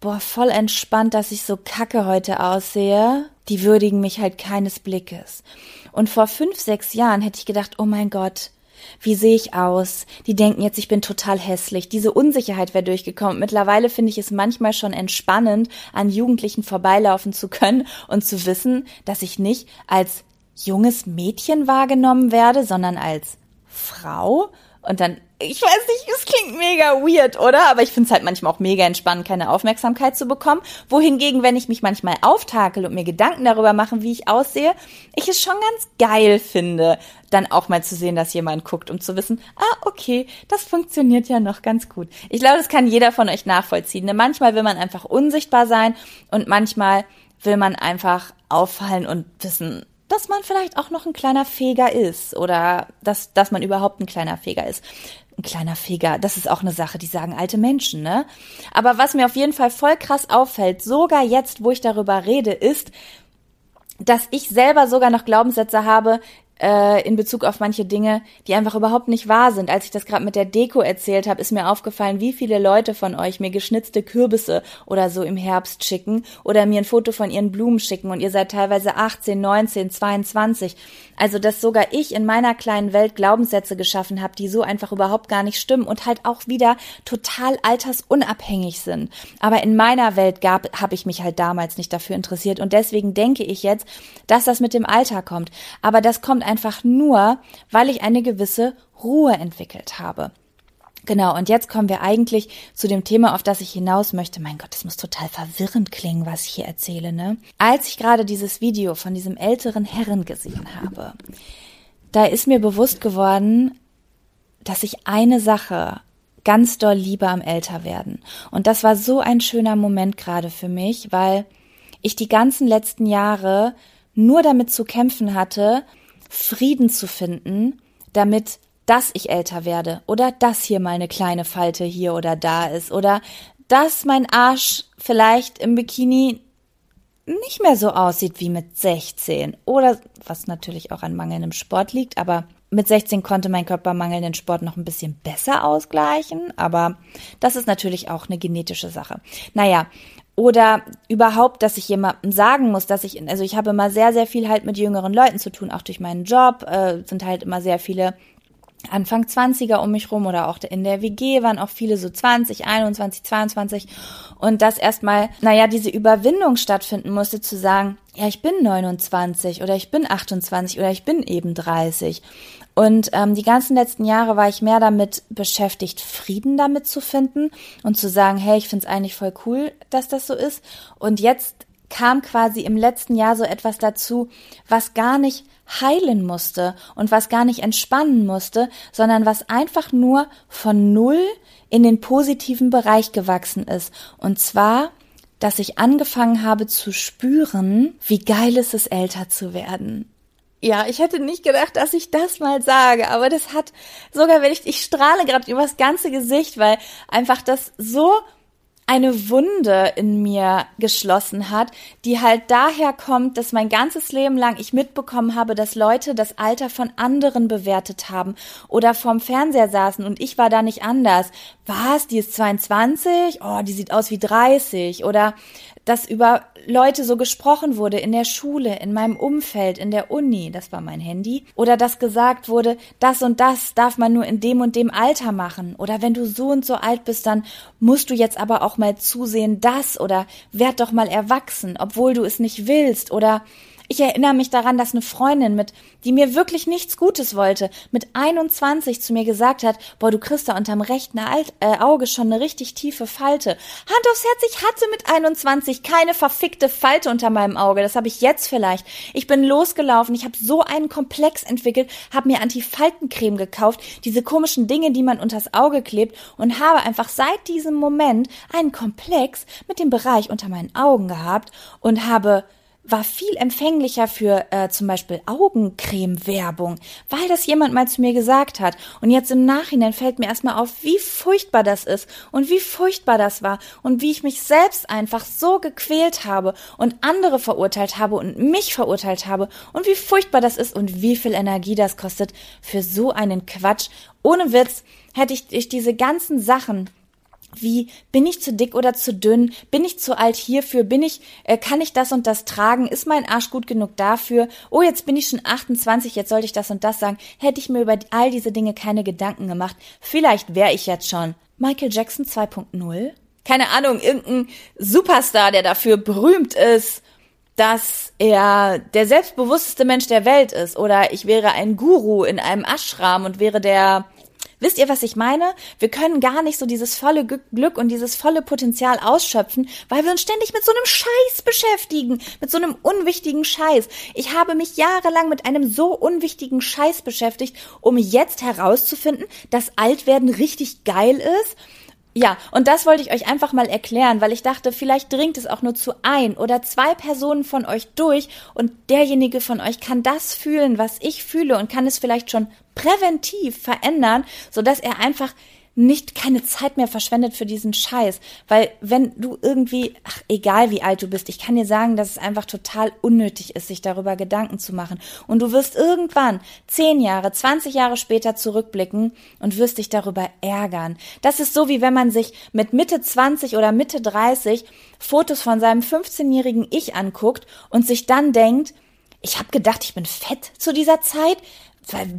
boah, voll entspannt, dass ich so kacke heute aussehe. Die würdigen mich halt keines Blickes. Und vor fünf, sechs Jahren hätte ich gedacht, oh mein Gott, wie sehe ich aus? Die denken jetzt, ich bin total hässlich. Diese Unsicherheit wäre durchgekommen. Mittlerweile finde ich es manchmal schon entspannend, an Jugendlichen vorbeilaufen zu können und zu wissen, dass ich nicht als junges Mädchen wahrgenommen werde, sondern als Frau. Und dann ich weiß nicht, es klingt mega weird, oder? Aber ich finde es halt manchmal auch mega entspannend, keine Aufmerksamkeit zu bekommen. Wohingegen, wenn ich mich manchmal auftakel und mir Gedanken darüber mache, wie ich aussehe, ich es schon ganz geil finde, dann auch mal zu sehen, dass jemand guckt, um zu wissen, ah, okay, das funktioniert ja noch ganz gut. Ich glaube, das kann jeder von euch nachvollziehen. Ne? Manchmal will man einfach unsichtbar sein und manchmal will man einfach auffallen und wissen, dass man vielleicht auch noch ein kleiner Feger ist oder dass, dass man überhaupt ein kleiner Feger ist ein kleiner Feger. Das ist auch eine Sache, die sagen alte Menschen, ne? Aber was mir auf jeden Fall voll krass auffällt, sogar jetzt, wo ich darüber rede, ist, dass ich selber sogar noch Glaubenssätze habe, äh, in Bezug auf manche Dinge, die einfach überhaupt nicht wahr sind. Als ich das gerade mit der Deko erzählt habe, ist mir aufgefallen, wie viele Leute von euch mir geschnitzte Kürbisse oder so im Herbst schicken oder mir ein Foto von ihren Blumen schicken und ihr seid teilweise 18, 19, 22. Also, dass sogar ich in meiner kleinen Welt Glaubenssätze geschaffen habe, die so einfach überhaupt gar nicht stimmen und halt auch wieder total altersunabhängig sind. Aber in meiner Welt gab, habe ich mich halt damals nicht dafür interessiert und deswegen denke ich jetzt, dass das mit dem Alter kommt. Aber das kommt einfach nur, weil ich eine gewisse Ruhe entwickelt habe. Genau, und jetzt kommen wir eigentlich zu dem Thema, auf das ich hinaus möchte. Mein Gott, das muss total verwirrend klingen, was ich hier erzähle, ne? Als ich gerade dieses Video von diesem älteren Herren gesehen habe, da ist mir bewusst geworden, dass ich eine Sache ganz doll liebe am Älterwerden. Und das war so ein schöner Moment gerade für mich, weil ich die ganzen letzten Jahre nur damit zu kämpfen hatte, Frieden zu finden, damit dass ich älter werde oder dass hier mal eine kleine Falte hier oder da ist oder dass mein Arsch vielleicht im Bikini nicht mehr so aussieht wie mit 16 oder was natürlich auch an mangelndem Sport liegt, aber mit 16 konnte mein Körper mangelnden Sport noch ein bisschen besser ausgleichen, aber das ist natürlich auch eine genetische Sache. Naja, oder überhaupt, dass ich jemandem sagen muss, dass ich, also ich habe immer sehr, sehr viel halt mit jüngeren Leuten zu tun, auch durch meinen Job, äh, sind halt immer sehr viele Anfang 20er um mich rum oder auch in der WG waren auch viele so 20, 21, 22 und dass erstmal, naja, diese Überwindung stattfinden musste zu sagen, ja, ich bin 29 oder ich bin 28 oder ich bin eben 30. Und ähm, die ganzen letzten Jahre war ich mehr damit beschäftigt, Frieden damit zu finden und zu sagen, hey, ich finde es eigentlich voll cool, dass das so ist. Und jetzt kam quasi im letzten Jahr so etwas dazu, was gar nicht heilen musste und was gar nicht entspannen musste, sondern was einfach nur von Null in den positiven Bereich gewachsen ist. Und zwar, dass ich angefangen habe zu spüren, wie geil ist es, älter zu werden. Ja, ich hätte nicht gedacht, dass ich das mal sage, aber das hat sogar, wenn ich, ich strahle gerade übers ganze Gesicht, weil einfach das so eine Wunde in mir geschlossen hat, die halt daher kommt, dass mein ganzes Leben lang ich mitbekommen habe, dass Leute das Alter von anderen bewertet haben oder vorm Fernseher saßen und ich war da nicht anders. Was? Die ist 22? Oh, die sieht aus wie 30 oder dass über Leute so gesprochen wurde in der Schule, in meinem Umfeld, in der Uni, das war mein Handy, oder dass gesagt wurde, das und das darf man nur in dem und dem Alter machen, oder wenn du so und so alt bist, dann musst du jetzt aber auch mal zusehen, das, oder werd doch mal erwachsen, obwohl du es nicht willst, oder ich erinnere mich daran, dass eine Freundin mit, die mir wirklich nichts Gutes wollte, mit 21 zu mir gesagt hat, boah, du kriegst da unterm rechten Alt, äh, Auge schon eine richtig tiefe Falte. Hand aufs Herz, ich hatte mit 21 keine verfickte Falte unter meinem Auge. Das habe ich jetzt vielleicht. Ich bin losgelaufen, ich habe so einen Komplex entwickelt, habe mir Antifaltencreme gekauft, diese komischen Dinge, die man unters Auge klebt und habe einfach seit diesem Moment einen Komplex mit dem Bereich unter meinen Augen gehabt und habe war viel empfänglicher für äh, zum Beispiel Augencreme-Werbung, weil das jemand mal zu mir gesagt hat. Und jetzt im Nachhinein fällt mir erstmal auf, wie furchtbar das ist und wie furchtbar das war und wie ich mich selbst einfach so gequält habe und andere verurteilt habe und mich verurteilt habe und wie furchtbar das ist und wie viel Energie das kostet für so einen Quatsch. Ohne Witz hätte ich, ich diese ganzen Sachen wie bin ich zu dick oder zu dünn? Bin ich zu alt hierfür? Bin ich, äh, kann ich das und das tragen? Ist mein Arsch gut genug dafür? Oh, jetzt bin ich schon 28, jetzt sollte ich das und das sagen. Hätte ich mir über all diese Dinge keine Gedanken gemacht, vielleicht wäre ich jetzt schon Michael Jackson 2.0? Keine Ahnung, irgendein Superstar, der dafür berühmt ist, dass er der selbstbewussteste Mensch der Welt ist. Oder ich wäre ein Guru in einem Ashram und wäre der Wisst ihr, was ich meine? Wir können gar nicht so dieses volle Glück und dieses volle Potenzial ausschöpfen, weil wir uns ständig mit so einem Scheiß beschäftigen, mit so einem unwichtigen Scheiß. Ich habe mich jahrelang mit einem so unwichtigen Scheiß beschäftigt, um jetzt herauszufinden, dass Altwerden richtig geil ist ja, und das wollte ich euch einfach mal erklären, weil ich dachte, vielleicht dringt es auch nur zu ein oder zwei Personen von euch durch und derjenige von euch kann das fühlen, was ich fühle und kann es vielleicht schon präventiv verändern, so dass er einfach nicht keine Zeit mehr verschwendet für diesen Scheiß. Weil wenn du irgendwie, ach, egal wie alt du bist, ich kann dir sagen, dass es einfach total unnötig ist, sich darüber Gedanken zu machen. Und du wirst irgendwann zehn Jahre, zwanzig Jahre später zurückblicken und wirst dich darüber ärgern. Das ist so, wie wenn man sich mit Mitte 20 oder Mitte 30 Fotos von seinem 15-jährigen Ich anguckt und sich dann denkt, ich habe gedacht, ich bin fett zu dieser Zeit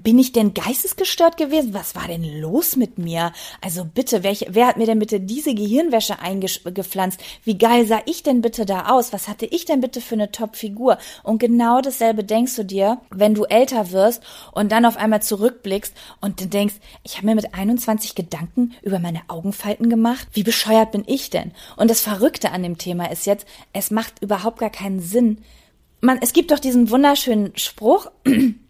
bin ich denn geistesgestört gewesen? Was war denn los mit mir? Also bitte, welche, wer hat mir denn bitte diese Gehirnwäsche eingepflanzt? Wie geil sah ich denn bitte da aus? Was hatte ich denn bitte für eine Top-Figur? Und genau dasselbe denkst du dir, wenn du älter wirst und dann auf einmal zurückblickst und dann denkst, ich habe mir mit 21 Gedanken über meine Augenfalten gemacht. Wie bescheuert bin ich denn? Und das Verrückte an dem Thema ist jetzt, es macht überhaupt gar keinen Sinn. Man, es gibt doch diesen wunderschönen Spruch,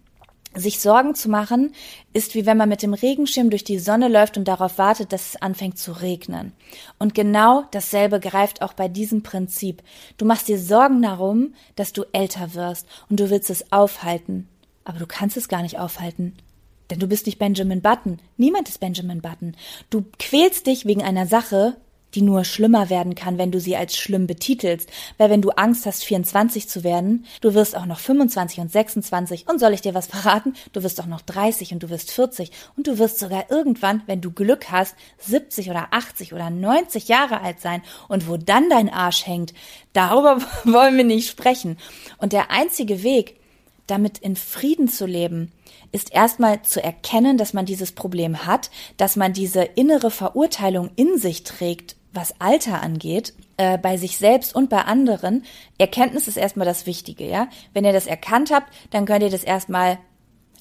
sich Sorgen zu machen, ist wie wenn man mit dem Regenschirm durch die Sonne läuft und darauf wartet, dass es anfängt zu regnen. Und genau dasselbe greift auch bei diesem Prinzip. Du machst dir Sorgen darum, dass du älter wirst und du willst es aufhalten. Aber du kannst es gar nicht aufhalten. Denn du bist nicht Benjamin Button. Niemand ist Benjamin Button. Du quälst dich wegen einer Sache, die nur schlimmer werden kann, wenn du sie als schlimm betitelst. Weil wenn du Angst hast, 24 zu werden, du wirst auch noch 25 und 26 und soll ich dir was verraten? Du wirst auch noch 30 und du wirst 40 und du wirst sogar irgendwann, wenn du Glück hast, 70 oder 80 oder 90 Jahre alt sein und wo dann dein Arsch hängt, darüber wollen wir nicht sprechen. Und der einzige Weg, damit in Frieden zu leben, ist erstmal zu erkennen, dass man dieses Problem hat, dass man diese innere Verurteilung in sich trägt was Alter angeht, äh, bei sich selbst und bei anderen, Erkenntnis ist erstmal das Wichtige, ja. Wenn ihr das erkannt habt, dann könnt ihr das erstmal,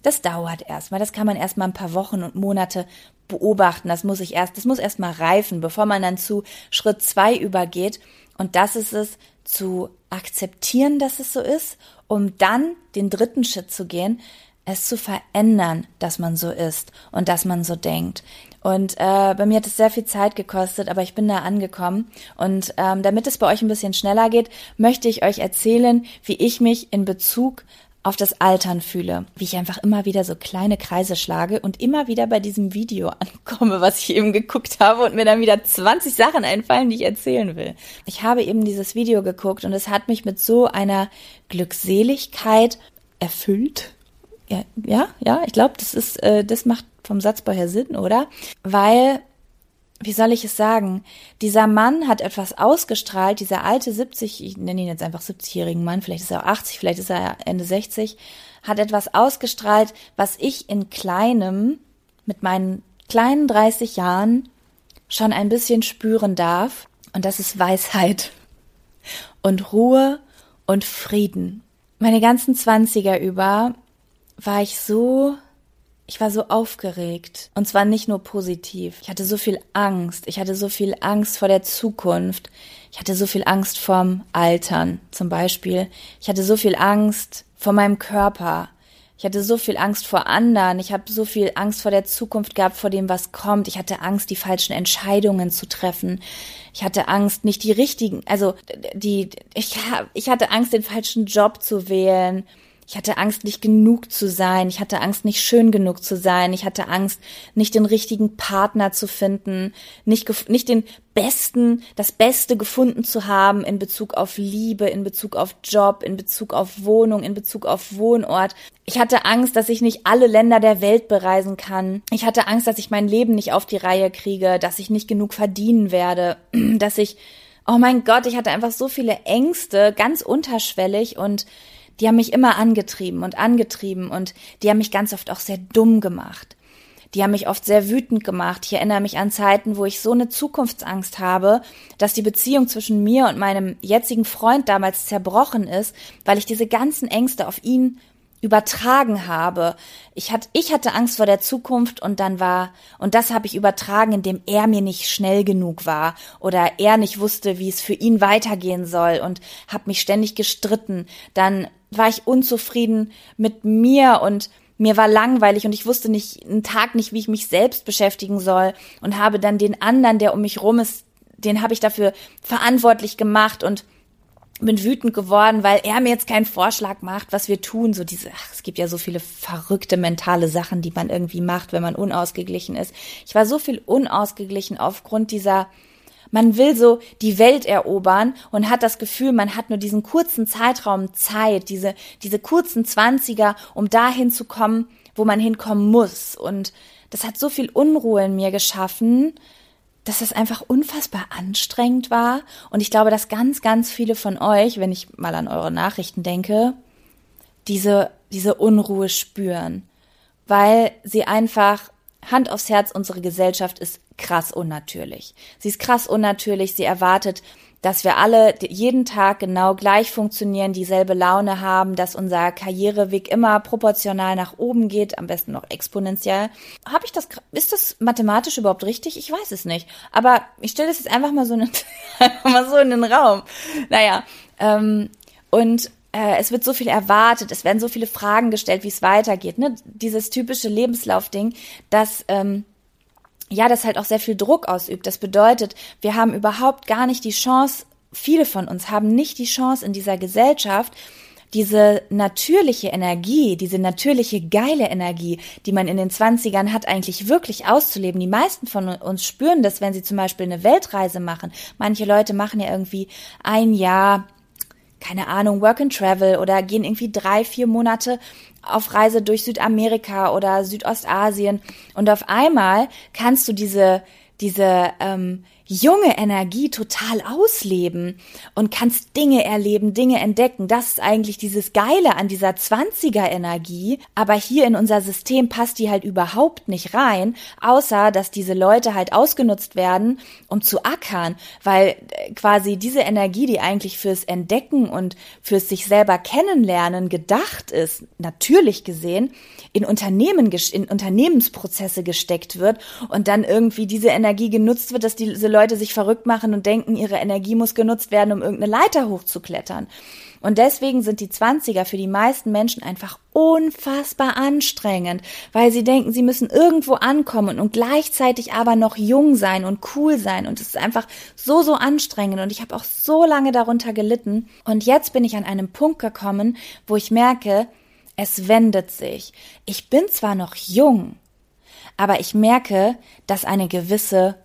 das dauert erstmal, das kann man erstmal ein paar Wochen und Monate beobachten, das muss ich erst, das muss erstmal reifen, bevor man dann zu Schritt zwei übergeht. Und das ist es, zu akzeptieren, dass es so ist, um dann den dritten Schritt zu gehen, es zu verändern, dass man so ist und dass man so denkt. Und äh, bei mir hat es sehr viel Zeit gekostet, aber ich bin da angekommen. Und ähm, damit es bei euch ein bisschen schneller geht, möchte ich euch erzählen, wie ich mich in Bezug auf das Altern fühle, wie ich einfach immer wieder so kleine Kreise schlage und immer wieder bei diesem Video ankomme, was ich eben geguckt habe und mir dann wieder 20 Sachen einfallen, die ich erzählen will. Ich habe eben dieses Video geguckt und es hat mich mit so einer Glückseligkeit erfüllt, ja, ja, ja, ich glaube, das ist, äh, das macht vom Satzbau her Sinn, oder? Weil, wie soll ich es sagen? Dieser Mann hat etwas ausgestrahlt, dieser alte 70, ich nenne ihn jetzt einfach 70-jährigen Mann, vielleicht ist er auch 80, vielleicht ist er Ende 60, hat etwas ausgestrahlt, was ich in kleinem, mit meinen kleinen 30 Jahren schon ein bisschen spüren darf. Und das ist Weisheit und Ruhe und Frieden. Meine ganzen Zwanziger über war ich so, ich war so aufgeregt. Und zwar nicht nur positiv. Ich hatte so viel Angst. Ich hatte so viel Angst vor der Zukunft. Ich hatte so viel Angst vorm Altern zum Beispiel. Ich hatte so viel Angst vor meinem Körper. Ich hatte so viel Angst vor anderen. Ich habe so viel Angst vor der Zukunft gehabt, vor dem, was kommt. Ich hatte Angst, die falschen Entscheidungen zu treffen. Ich hatte Angst, nicht die richtigen, also die, ich, ich hatte Angst, den falschen Job zu wählen. Ich hatte Angst, nicht genug zu sein. Ich hatte Angst, nicht schön genug zu sein. Ich hatte Angst, nicht den richtigen Partner zu finden, nicht, nicht den besten, das Beste gefunden zu haben in Bezug auf Liebe, in Bezug auf Job, in Bezug auf Wohnung, in Bezug auf Wohnort. Ich hatte Angst, dass ich nicht alle Länder der Welt bereisen kann. Ich hatte Angst, dass ich mein Leben nicht auf die Reihe kriege, dass ich nicht genug verdienen werde, dass ich, oh mein Gott, ich hatte einfach so viele Ängste, ganz unterschwellig und die haben mich immer angetrieben und angetrieben und die haben mich ganz oft auch sehr dumm gemacht. Die haben mich oft sehr wütend gemacht. Ich erinnere mich an Zeiten, wo ich so eine Zukunftsangst habe, dass die Beziehung zwischen mir und meinem jetzigen Freund damals zerbrochen ist, weil ich diese ganzen Ängste auf ihn übertragen habe. Ich hatte, ich hatte Angst vor der Zukunft und dann war, und das habe ich übertragen, indem er mir nicht schnell genug war oder er nicht wusste, wie es für ihn weitergehen soll und habe mich ständig gestritten. Dann war ich unzufrieden mit mir und mir war langweilig und ich wusste nicht, einen Tag nicht, wie ich mich selbst beschäftigen soll und habe dann den anderen, der um mich rum ist, den habe ich dafür verantwortlich gemacht und bin wütend geworden, weil er mir jetzt keinen Vorschlag macht, was wir tun. So diese, ach, es gibt ja so viele verrückte mentale Sachen, die man irgendwie macht, wenn man unausgeglichen ist. Ich war so viel unausgeglichen aufgrund dieser, man will so die Welt erobern und hat das Gefühl, man hat nur diesen kurzen Zeitraum Zeit, diese, diese kurzen Zwanziger, um dahin zu kommen, wo man hinkommen muss. Und das hat so viel Unruhe in mir geschaffen, dass es einfach unfassbar anstrengend war. Und ich glaube, dass ganz, ganz viele von euch, wenn ich mal an eure Nachrichten denke, diese, diese Unruhe spüren, weil sie einfach Hand aufs Herz, unsere Gesellschaft ist krass unnatürlich. Sie ist krass unnatürlich, sie erwartet dass wir alle jeden Tag genau gleich funktionieren, dieselbe Laune haben, dass unser Karriereweg immer proportional nach oben geht, am besten noch exponentiell. Habe ich das, ist das mathematisch überhaupt richtig? Ich weiß es nicht. Aber ich stelle das jetzt einfach mal so, in, einfach mal so in den Raum. Naja, ähm, und äh, es wird so viel erwartet, es werden so viele Fragen gestellt, wie es weitergeht. Ne? Dieses typische Lebenslaufding, dass ähm, ja, das halt auch sehr viel Druck ausübt. Das bedeutet, wir haben überhaupt gar nicht die Chance, viele von uns haben nicht die Chance in dieser Gesellschaft, diese natürliche Energie, diese natürliche geile Energie, die man in den Zwanzigern hat, eigentlich wirklich auszuleben. Die meisten von uns spüren das, wenn sie zum Beispiel eine Weltreise machen. Manche Leute machen ja irgendwie ein Jahr keine Ahnung, Work and Travel oder gehen irgendwie drei, vier Monate auf Reise durch Südamerika oder Südostasien. Und auf einmal kannst du diese, diese ähm, junge Energie total ausleben und kannst Dinge erleben, Dinge entdecken. Das ist eigentlich dieses Geile an dieser 20er Energie. Aber hier in unser System passt die halt überhaupt nicht rein, außer dass diese Leute halt ausgenutzt werden, um zu ackern, weil äh, quasi diese Energie, die eigentlich fürs Entdecken und fürs sich selber kennenlernen gedacht ist, natürlich gesehen, in Unternehmen, in Unternehmensprozesse gesteckt wird und dann irgendwie diese Energie genutzt wird, dass diese Leute sich verrückt machen und denken, ihre Energie muss genutzt werden, um irgendeine Leiter hochzuklettern. Und deswegen sind die Zwanziger für die meisten Menschen einfach unfassbar anstrengend, weil sie denken, sie müssen irgendwo ankommen und gleichzeitig aber noch jung sein und cool sein. Und es ist einfach so, so anstrengend. Und ich habe auch so lange darunter gelitten. Und jetzt bin ich an einem Punkt gekommen, wo ich merke, es wendet sich. Ich bin zwar noch jung, aber ich merke, dass eine gewisse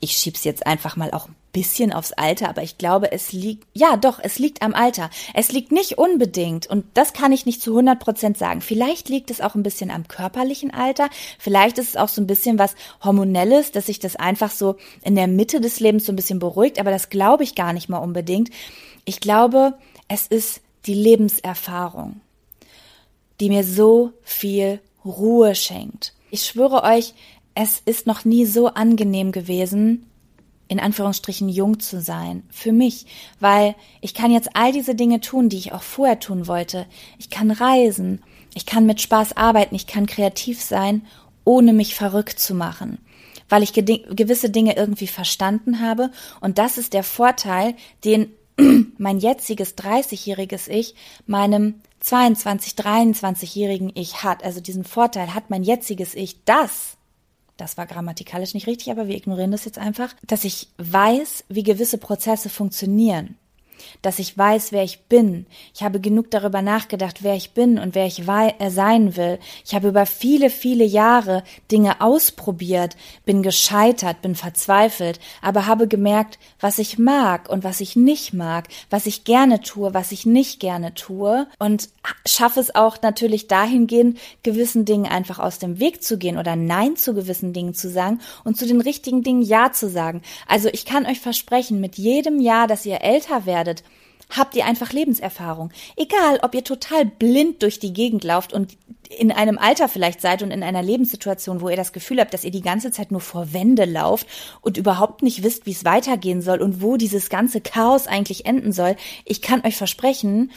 ich schieb's jetzt einfach mal auch ein bisschen aufs Alter, aber ich glaube, es liegt, ja doch, es liegt am Alter. Es liegt nicht unbedingt, und das kann ich nicht zu 100 Prozent sagen. Vielleicht liegt es auch ein bisschen am körperlichen Alter, vielleicht ist es auch so ein bisschen was Hormonelles, dass sich das einfach so in der Mitte des Lebens so ein bisschen beruhigt, aber das glaube ich gar nicht mal unbedingt. Ich glaube, es ist die Lebenserfahrung, die mir so viel Ruhe schenkt. Ich schwöre euch, es ist noch nie so angenehm gewesen, in Anführungsstrichen jung zu sein, für mich, weil ich kann jetzt all diese Dinge tun, die ich auch vorher tun wollte. Ich kann reisen, ich kann mit Spaß arbeiten, ich kann kreativ sein, ohne mich verrückt zu machen, weil ich gewisse Dinge irgendwie verstanden habe und das ist der Vorteil, den mein jetziges 30-jähriges Ich meinem 22, 23-jährigen Ich hat, also diesen Vorteil hat mein jetziges Ich, das, das war grammatikalisch nicht richtig, aber wir ignorieren das jetzt einfach, dass ich weiß, wie gewisse Prozesse funktionieren dass ich weiß, wer ich bin. Ich habe genug darüber nachgedacht, wer ich bin und wer ich äh, sein will. Ich habe über viele, viele Jahre Dinge ausprobiert, bin gescheitert, bin verzweifelt, aber habe gemerkt, was ich mag und was ich nicht mag, was ich gerne tue, was ich nicht gerne tue und schaffe es auch natürlich dahingehend, gewissen Dingen einfach aus dem Weg zu gehen oder Nein zu gewissen Dingen zu sagen und zu den richtigen Dingen Ja zu sagen. Also ich kann euch versprechen, mit jedem Jahr, dass ihr älter werdet, werdet, habt ihr einfach Lebenserfahrung. Egal, ob ihr total blind durch die Gegend lauft und in einem Alter vielleicht seid und in einer Lebenssituation, wo ihr das Gefühl habt, dass ihr die ganze Zeit nur vor Wände lauft und überhaupt nicht wisst, wie es weitergehen soll und wo dieses ganze Chaos eigentlich enden soll. Ich kann euch versprechen,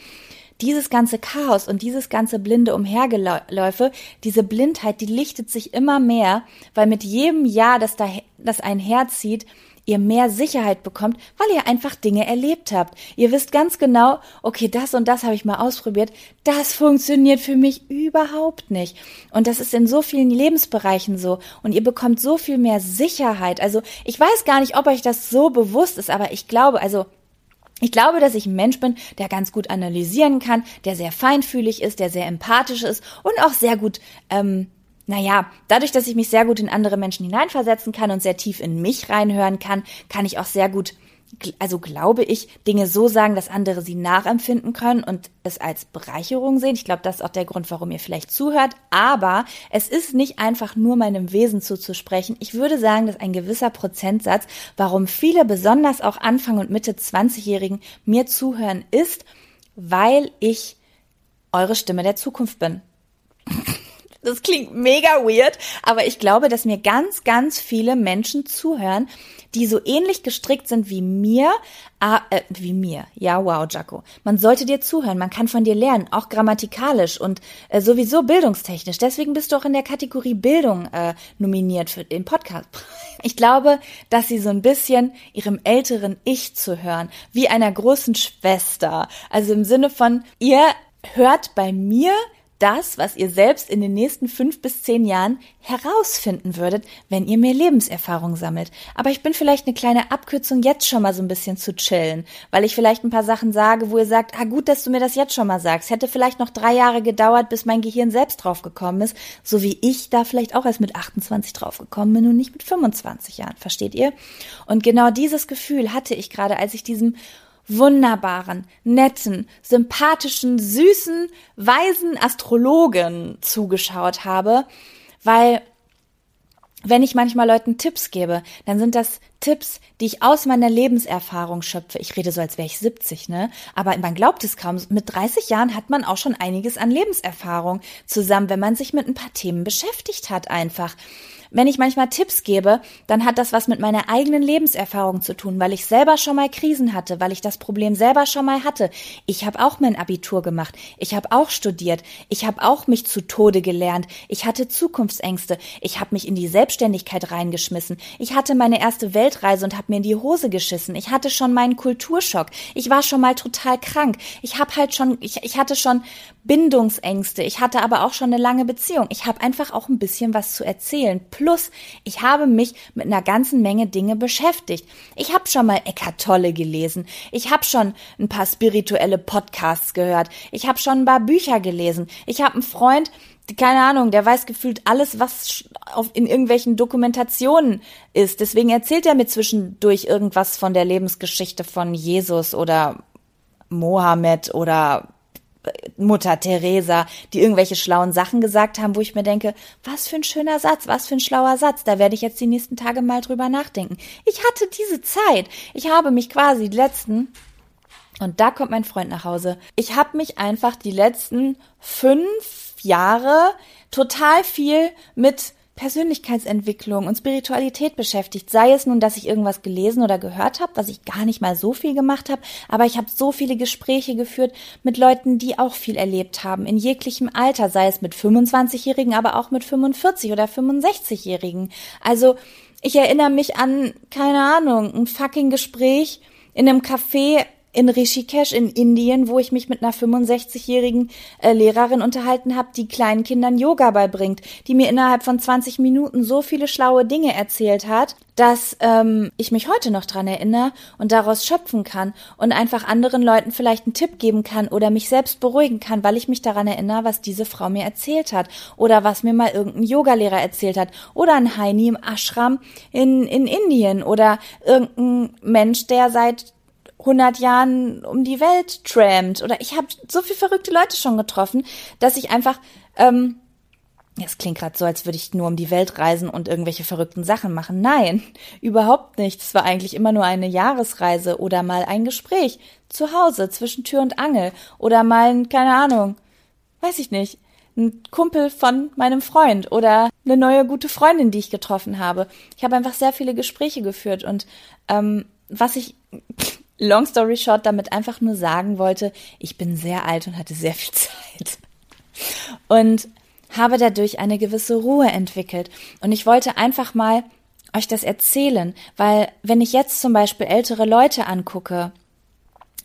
dieses ganze Chaos und dieses ganze blinde Umhergeläufe, diese Blindheit, die lichtet sich immer mehr, weil mit jedem Jahr, das da, das einherzieht, ihr mehr Sicherheit bekommt, weil ihr einfach Dinge erlebt habt. Ihr wisst ganz genau, okay, das und das habe ich mal ausprobiert, das funktioniert für mich überhaupt nicht. Und das ist in so vielen Lebensbereichen so. Und ihr bekommt so viel mehr Sicherheit. Also ich weiß gar nicht, ob euch das so bewusst ist, aber ich glaube, also ich glaube, dass ich ein Mensch bin, der ganz gut analysieren kann, der sehr feinfühlig ist, der sehr empathisch ist und auch sehr gut ähm, naja, dadurch, dass ich mich sehr gut in andere Menschen hineinversetzen kann und sehr tief in mich reinhören kann, kann ich auch sehr gut, also glaube ich, Dinge so sagen, dass andere sie nachempfinden können und es als Bereicherung sehen. Ich glaube, das ist auch der Grund, warum ihr vielleicht zuhört. Aber es ist nicht einfach nur meinem Wesen zuzusprechen. Ich würde sagen, dass ein gewisser Prozentsatz, warum viele, besonders auch Anfang und Mitte 20-Jährigen, mir zuhören, ist, weil ich eure Stimme der Zukunft bin. Das klingt mega weird, aber ich glaube, dass mir ganz, ganz viele Menschen zuhören, die so ähnlich gestrickt sind wie mir, ah, äh, wie mir. Ja, wow, Jaco. Man sollte dir zuhören, man kann von dir lernen, auch grammatikalisch und äh, sowieso bildungstechnisch. Deswegen bist du auch in der Kategorie Bildung äh, nominiert für den Podcast. Ich glaube, dass sie so ein bisschen ihrem älteren Ich zuhören, wie einer großen Schwester. Also im Sinne von, ihr hört bei mir das, was ihr selbst in den nächsten fünf bis zehn Jahren herausfinden würdet, wenn ihr mehr Lebenserfahrung sammelt. Aber ich bin vielleicht eine kleine Abkürzung, jetzt schon mal so ein bisschen zu chillen, weil ich vielleicht ein paar Sachen sage, wo ihr sagt, ah gut, dass du mir das jetzt schon mal sagst. Hätte vielleicht noch drei Jahre gedauert, bis mein Gehirn selbst draufgekommen ist, so wie ich da vielleicht auch erst mit 28 draufgekommen bin und nicht mit 25 Jahren. Versteht ihr? Und genau dieses Gefühl hatte ich gerade, als ich diesem wunderbaren, netten, sympathischen, süßen, weisen Astrologen zugeschaut habe, weil wenn ich manchmal Leuten Tipps gebe, dann sind das Tipps, die ich aus meiner Lebenserfahrung schöpfe. Ich rede so, als wäre ich 70, ne? Aber man glaubt es kaum. Mit 30 Jahren hat man auch schon einiges an Lebenserfahrung zusammen, wenn man sich mit ein paar Themen beschäftigt hat einfach. Wenn ich manchmal Tipps gebe, dann hat das was mit meiner eigenen Lebenserfahrung zu tun, weil ich selber schon mal Krisen hatte, weil ich das Problem selber schon mal hatte. Ich habe auch mein Abitur gemacht, ich habe auch studiert, ich habe auch mich zu Tode gelernt, ich hatte Zukunftsängste, ich habe mich in die Selbstständigkeit reingeschmissen, ich hatte meine erste Weltreise und habe mir in die Hose geschissen, ich hatte schon meinen Kulturschock, ich war schon mal total krank, ich habe halt schon, ich, ich hatte schon Bindungsängste, ich hatte aber auch schon eine lange Beziehung, ich habe einfach auch ein bisschen was zu erzählen Plus, ich habe mich mit einer ganzen Menge Dinge beschäftigt. Ich habe schon mal Eckart Tolle gelesen. Ich habe schon ein paar spirituelle Podcasts gehört. Ich habe schon ein paar Bücher gelesen. Ich habe einen Freund, keine Ahnung, der weiß gefühlt alles, was auf, in irgendwelchen Dokumentationen ist. Deswegen erzählt er mir zwischendurch irgendwas von der Lebensgeschichte von Jesus oder Mohammed oder Mutter Teresa, die irgendwelche schlauen Sachen gesagt haben, wo ich mir denke, was für ein schöner Satz, was für ein schlauer Satz, da werde ich jetzt die nächsten Tage mal drüber nachdenken. Ich hatte diese Zeit. Ich habe mich quasi die letzten, und da kommt mein Freund nach Hause, ich habe mich einfach die letzten fünf Jahre total viel mit Persönlichkeitsentwicklung und Spiritualität beschäftigt. Sei es nun, dass ich irgendwas gelesen oder gehört habe, was ich gar nicht mal so viel gemacht habe, aber ich habe so viele Gespräche geführt mit Leuten, die auch viel erlebt haben, in jeglichem Alter, sei es mit 25-Jährigen, aber auch mit 45 oder 65-Jährigen. Also ich erinnere mich an, keine Ahnung, ein fucking Gespräch in einem Café in Rishikesh in Indien, wo ich mich mit einer 65-jährigen äh, Lehrerin unterhalten habe, die kleinen Kindern Yoga beibringt, die mir innerhalb von 20 Minuten so viele schlaue Dinge erzählt hat, dass ähm, ich mich heute noch dran erinnere und daraus schöpfen kann und einfach anderen Leuten vielleicht einen Tipp geben kann oder mich selbst beruhigen kann, weil ich mich daran erinnere, was diese Frau mir erzählt hat oder was mir mal irgendein Yogalehrer erzählt hat oder ein Heini im Ashram in, in Indien oder irgendein Mensch, der seit 100 Jahren um die Welt trampt. Oder ich habe so viele verrückte Leute schon getroffen, dass ich einfach, ähm, es klingt gerade so, als würde ich nur um die Welt reisen und irgendwelche verrückten Sachen machen. Nein, überhaupt nicht. Es war eigentlich immer nur eine Jahresreise oder mal ein Gespräch zu Hause zwischen Tür und Angel oder mal, ein, keine Ahnung, weiß ich nicht, ein Kumpel von meinem Freund oder eine neue gute Freundin, die ich getroffen habe. Ich habe einfach sehr viele Gespräche geführt und ähm, was ich long story short damit einfach nur sagen wollte, ich bin sehr alt und hatte sehr viel Zeit. Und habe dadurch eine gewisse Ruhe entwickelt. Und ich wollte einfach mal euch das erzählen, weil wenn ich jetzt zum Beispiel ältere Leute angucke,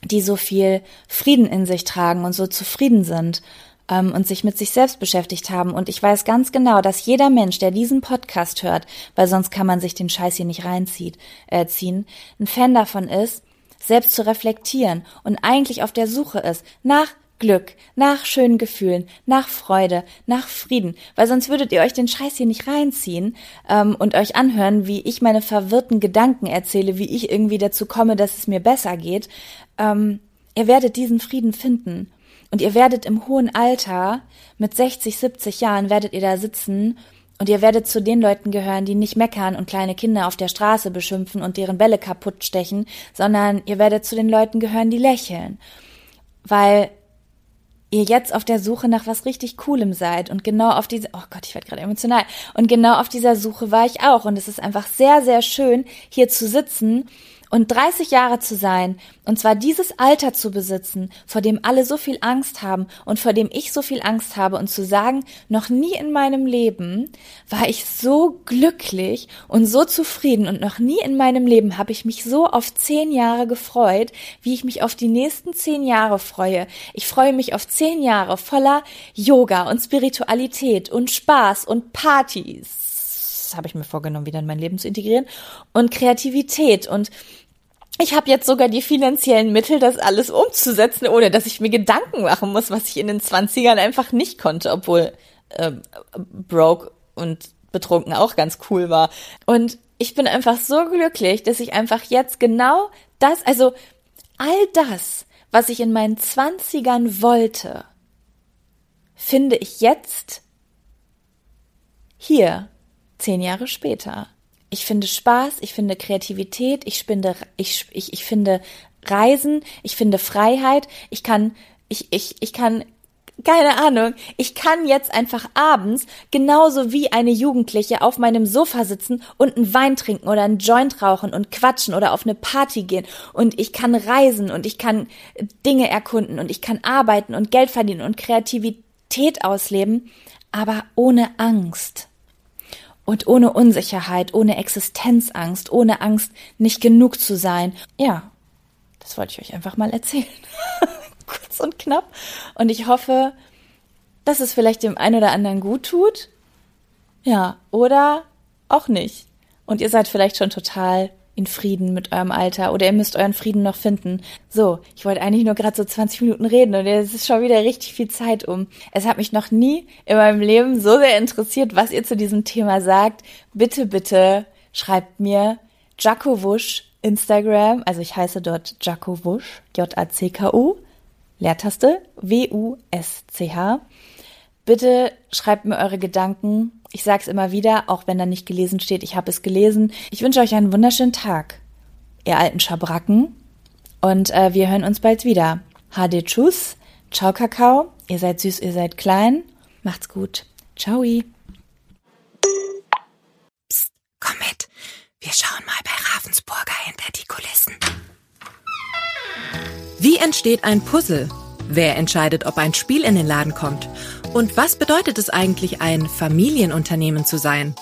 die so viel Frieden in sich tragen und so zufrieden sind ähm, und sich mit sich selbst beschäftigt haben. Und ich weiß ganz genau, dass jeder Mensch, der diesen Podcast hört, weil sonst kann man sich den Scheiß hier nicht reinziehen, äh, ein Fan davon ist, selbst zu reflektieren und eigentlich auf der Suche ist nach Glück, nach schönen Gefühlen, nach Freude, nach Frieden, weil sonst würdet ihr euch den Scheiß hier nicht reinziehen ähm, und euch anhören, wie ich meine verwirrten Gedanken erzähle, wie ich irgendwie dazu komme, dass es mir besser geht. Ähm, ihr werdet diesen Frieden finden und ihr werdet im hohen Alter mit 60, 70 Jahren werdet ihr da sitzen und ihr werdet zu den Leuten gehören, die nicht meckern und kleine Kinder auf der Straße beschimpfen und deren Bälle kaputt stechen, sondern ihr werdet zu den Leuten gehören, die lächeln. Weil ihr jetzt auf der Suche nach was richtig Coolem seid und genau auf diese, oh Gott, ich werde gerade emotional. Und genau auf dieser Suche war ich auch und es ist einfach sehr, sehr schön, hier zu sitzen und 30 Jahre zu sein, und zwar dieses Alter zu besitzen, vor dem alle so viel Angst haben und vor dem ich so viel Angst habe und zu sagen, noch nie in meinem Leben war ich so glücklich und so zufrieden und noch nie in meinem Leben habe ich mich so auf zehn Jahre gefreut, wie ich mich auf die nächsten zehn Jahre freue. Ich freue mich auf zehn Jahre voller Yoga und Spiritualität und Spaß und Partys habe ich mir vorgenommen, wieder in mein Leben zu integrieren. Und Kreativität und ich habe jetzt sogar die finanziellen Mittel, das alles umzusetzen, ohne dass ich mir Gedanken machen muss, was ich in den Zwanzigern einfach nicht konnte, obwohl äh, broke und betrunken auch ganz cool war. Und ich bin einfach so glücklich, dass ich einfach jetzt genau das, also all das, was ich in meinen Zwanzigern wollte, finde ich jetzt hier, zehn Jahre später. Ich finde Spaß, ich finde Kreativität, ich finde, ich, ich, ich finde Reisen, ich finde Freiheit, ich kann, ich, ich, ich kann keine Ahnung, ich kann jetzt einfach abends genauso wie eine Jugendliche auf meinem Sofa sitzen und einen Wein trinken oder einen Joint rauchen und quatschen oder auf eine Party gehen und ich kann reisen und ich kann Dinge erkunden und ich kann arbeiten und Geld verdienen und Kreativität ausleben, aber ohne Angst. Und ohne Unsicherheit, ohne Existenzangst, ohne Angst, nicht genug zu sein. Ja, das wollte ich euch einfach mal erzählen. Kurz und knapp. Und ich hoffe, dass es vielleicht dem einen oder anderen gut tut. Ja, oder auch nicht. Und ihr seid vielleicht schon total in Frieden mit eurem Alter oder ihr müsst euren Frieden noch finden. So, ich wollte eigentlich nur gerade so 20 Minuten reden und es ist schon wieder richtig viel Zeit um. Es hat mich noch nie in meinem Leben so sehr interessiert, was ihr zu diesem Thema sagt. Bitte, bitte schreibt mir Jaco Wusch Instagram, also ich heiße dort Jaco Wusch, J-A-C-K-U, Leertaste, W-U-S-C-H. Bitte schreibt mir eure Gedanken. Ich sag's immer wieder, auch wenn da nicht gelesen steht, ich habe es gelesen. Ich wünsche euch einen wunderschönen Tag, ihr alten Schabracken. Und äh, wir hören uns bald wieder. Hade Tschüss. Ciao, Kakao. Ihr seid süß, ihr seid klein. Macht's gut. Ciao. Psst, komm mit. Wir schauen mal bei Ravensburger hinter die Kulissen. Wie entsteht ein Puzzle? Wer entscheidet, ob ein Spiel in den Laden kommt? Und was bedeutet es eigentlich, ein Familienunternehmen zu sein?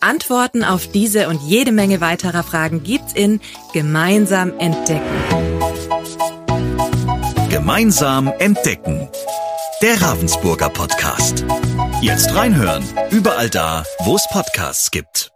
Antworten auf diese und jede Menge weiterer Fragen gibt's in Gemeinsam entdecken. Gemeinsam entdecken. Der Ravensburger Podcast. Jetzt reinhören. Überall da, wo es Podcasts gibt.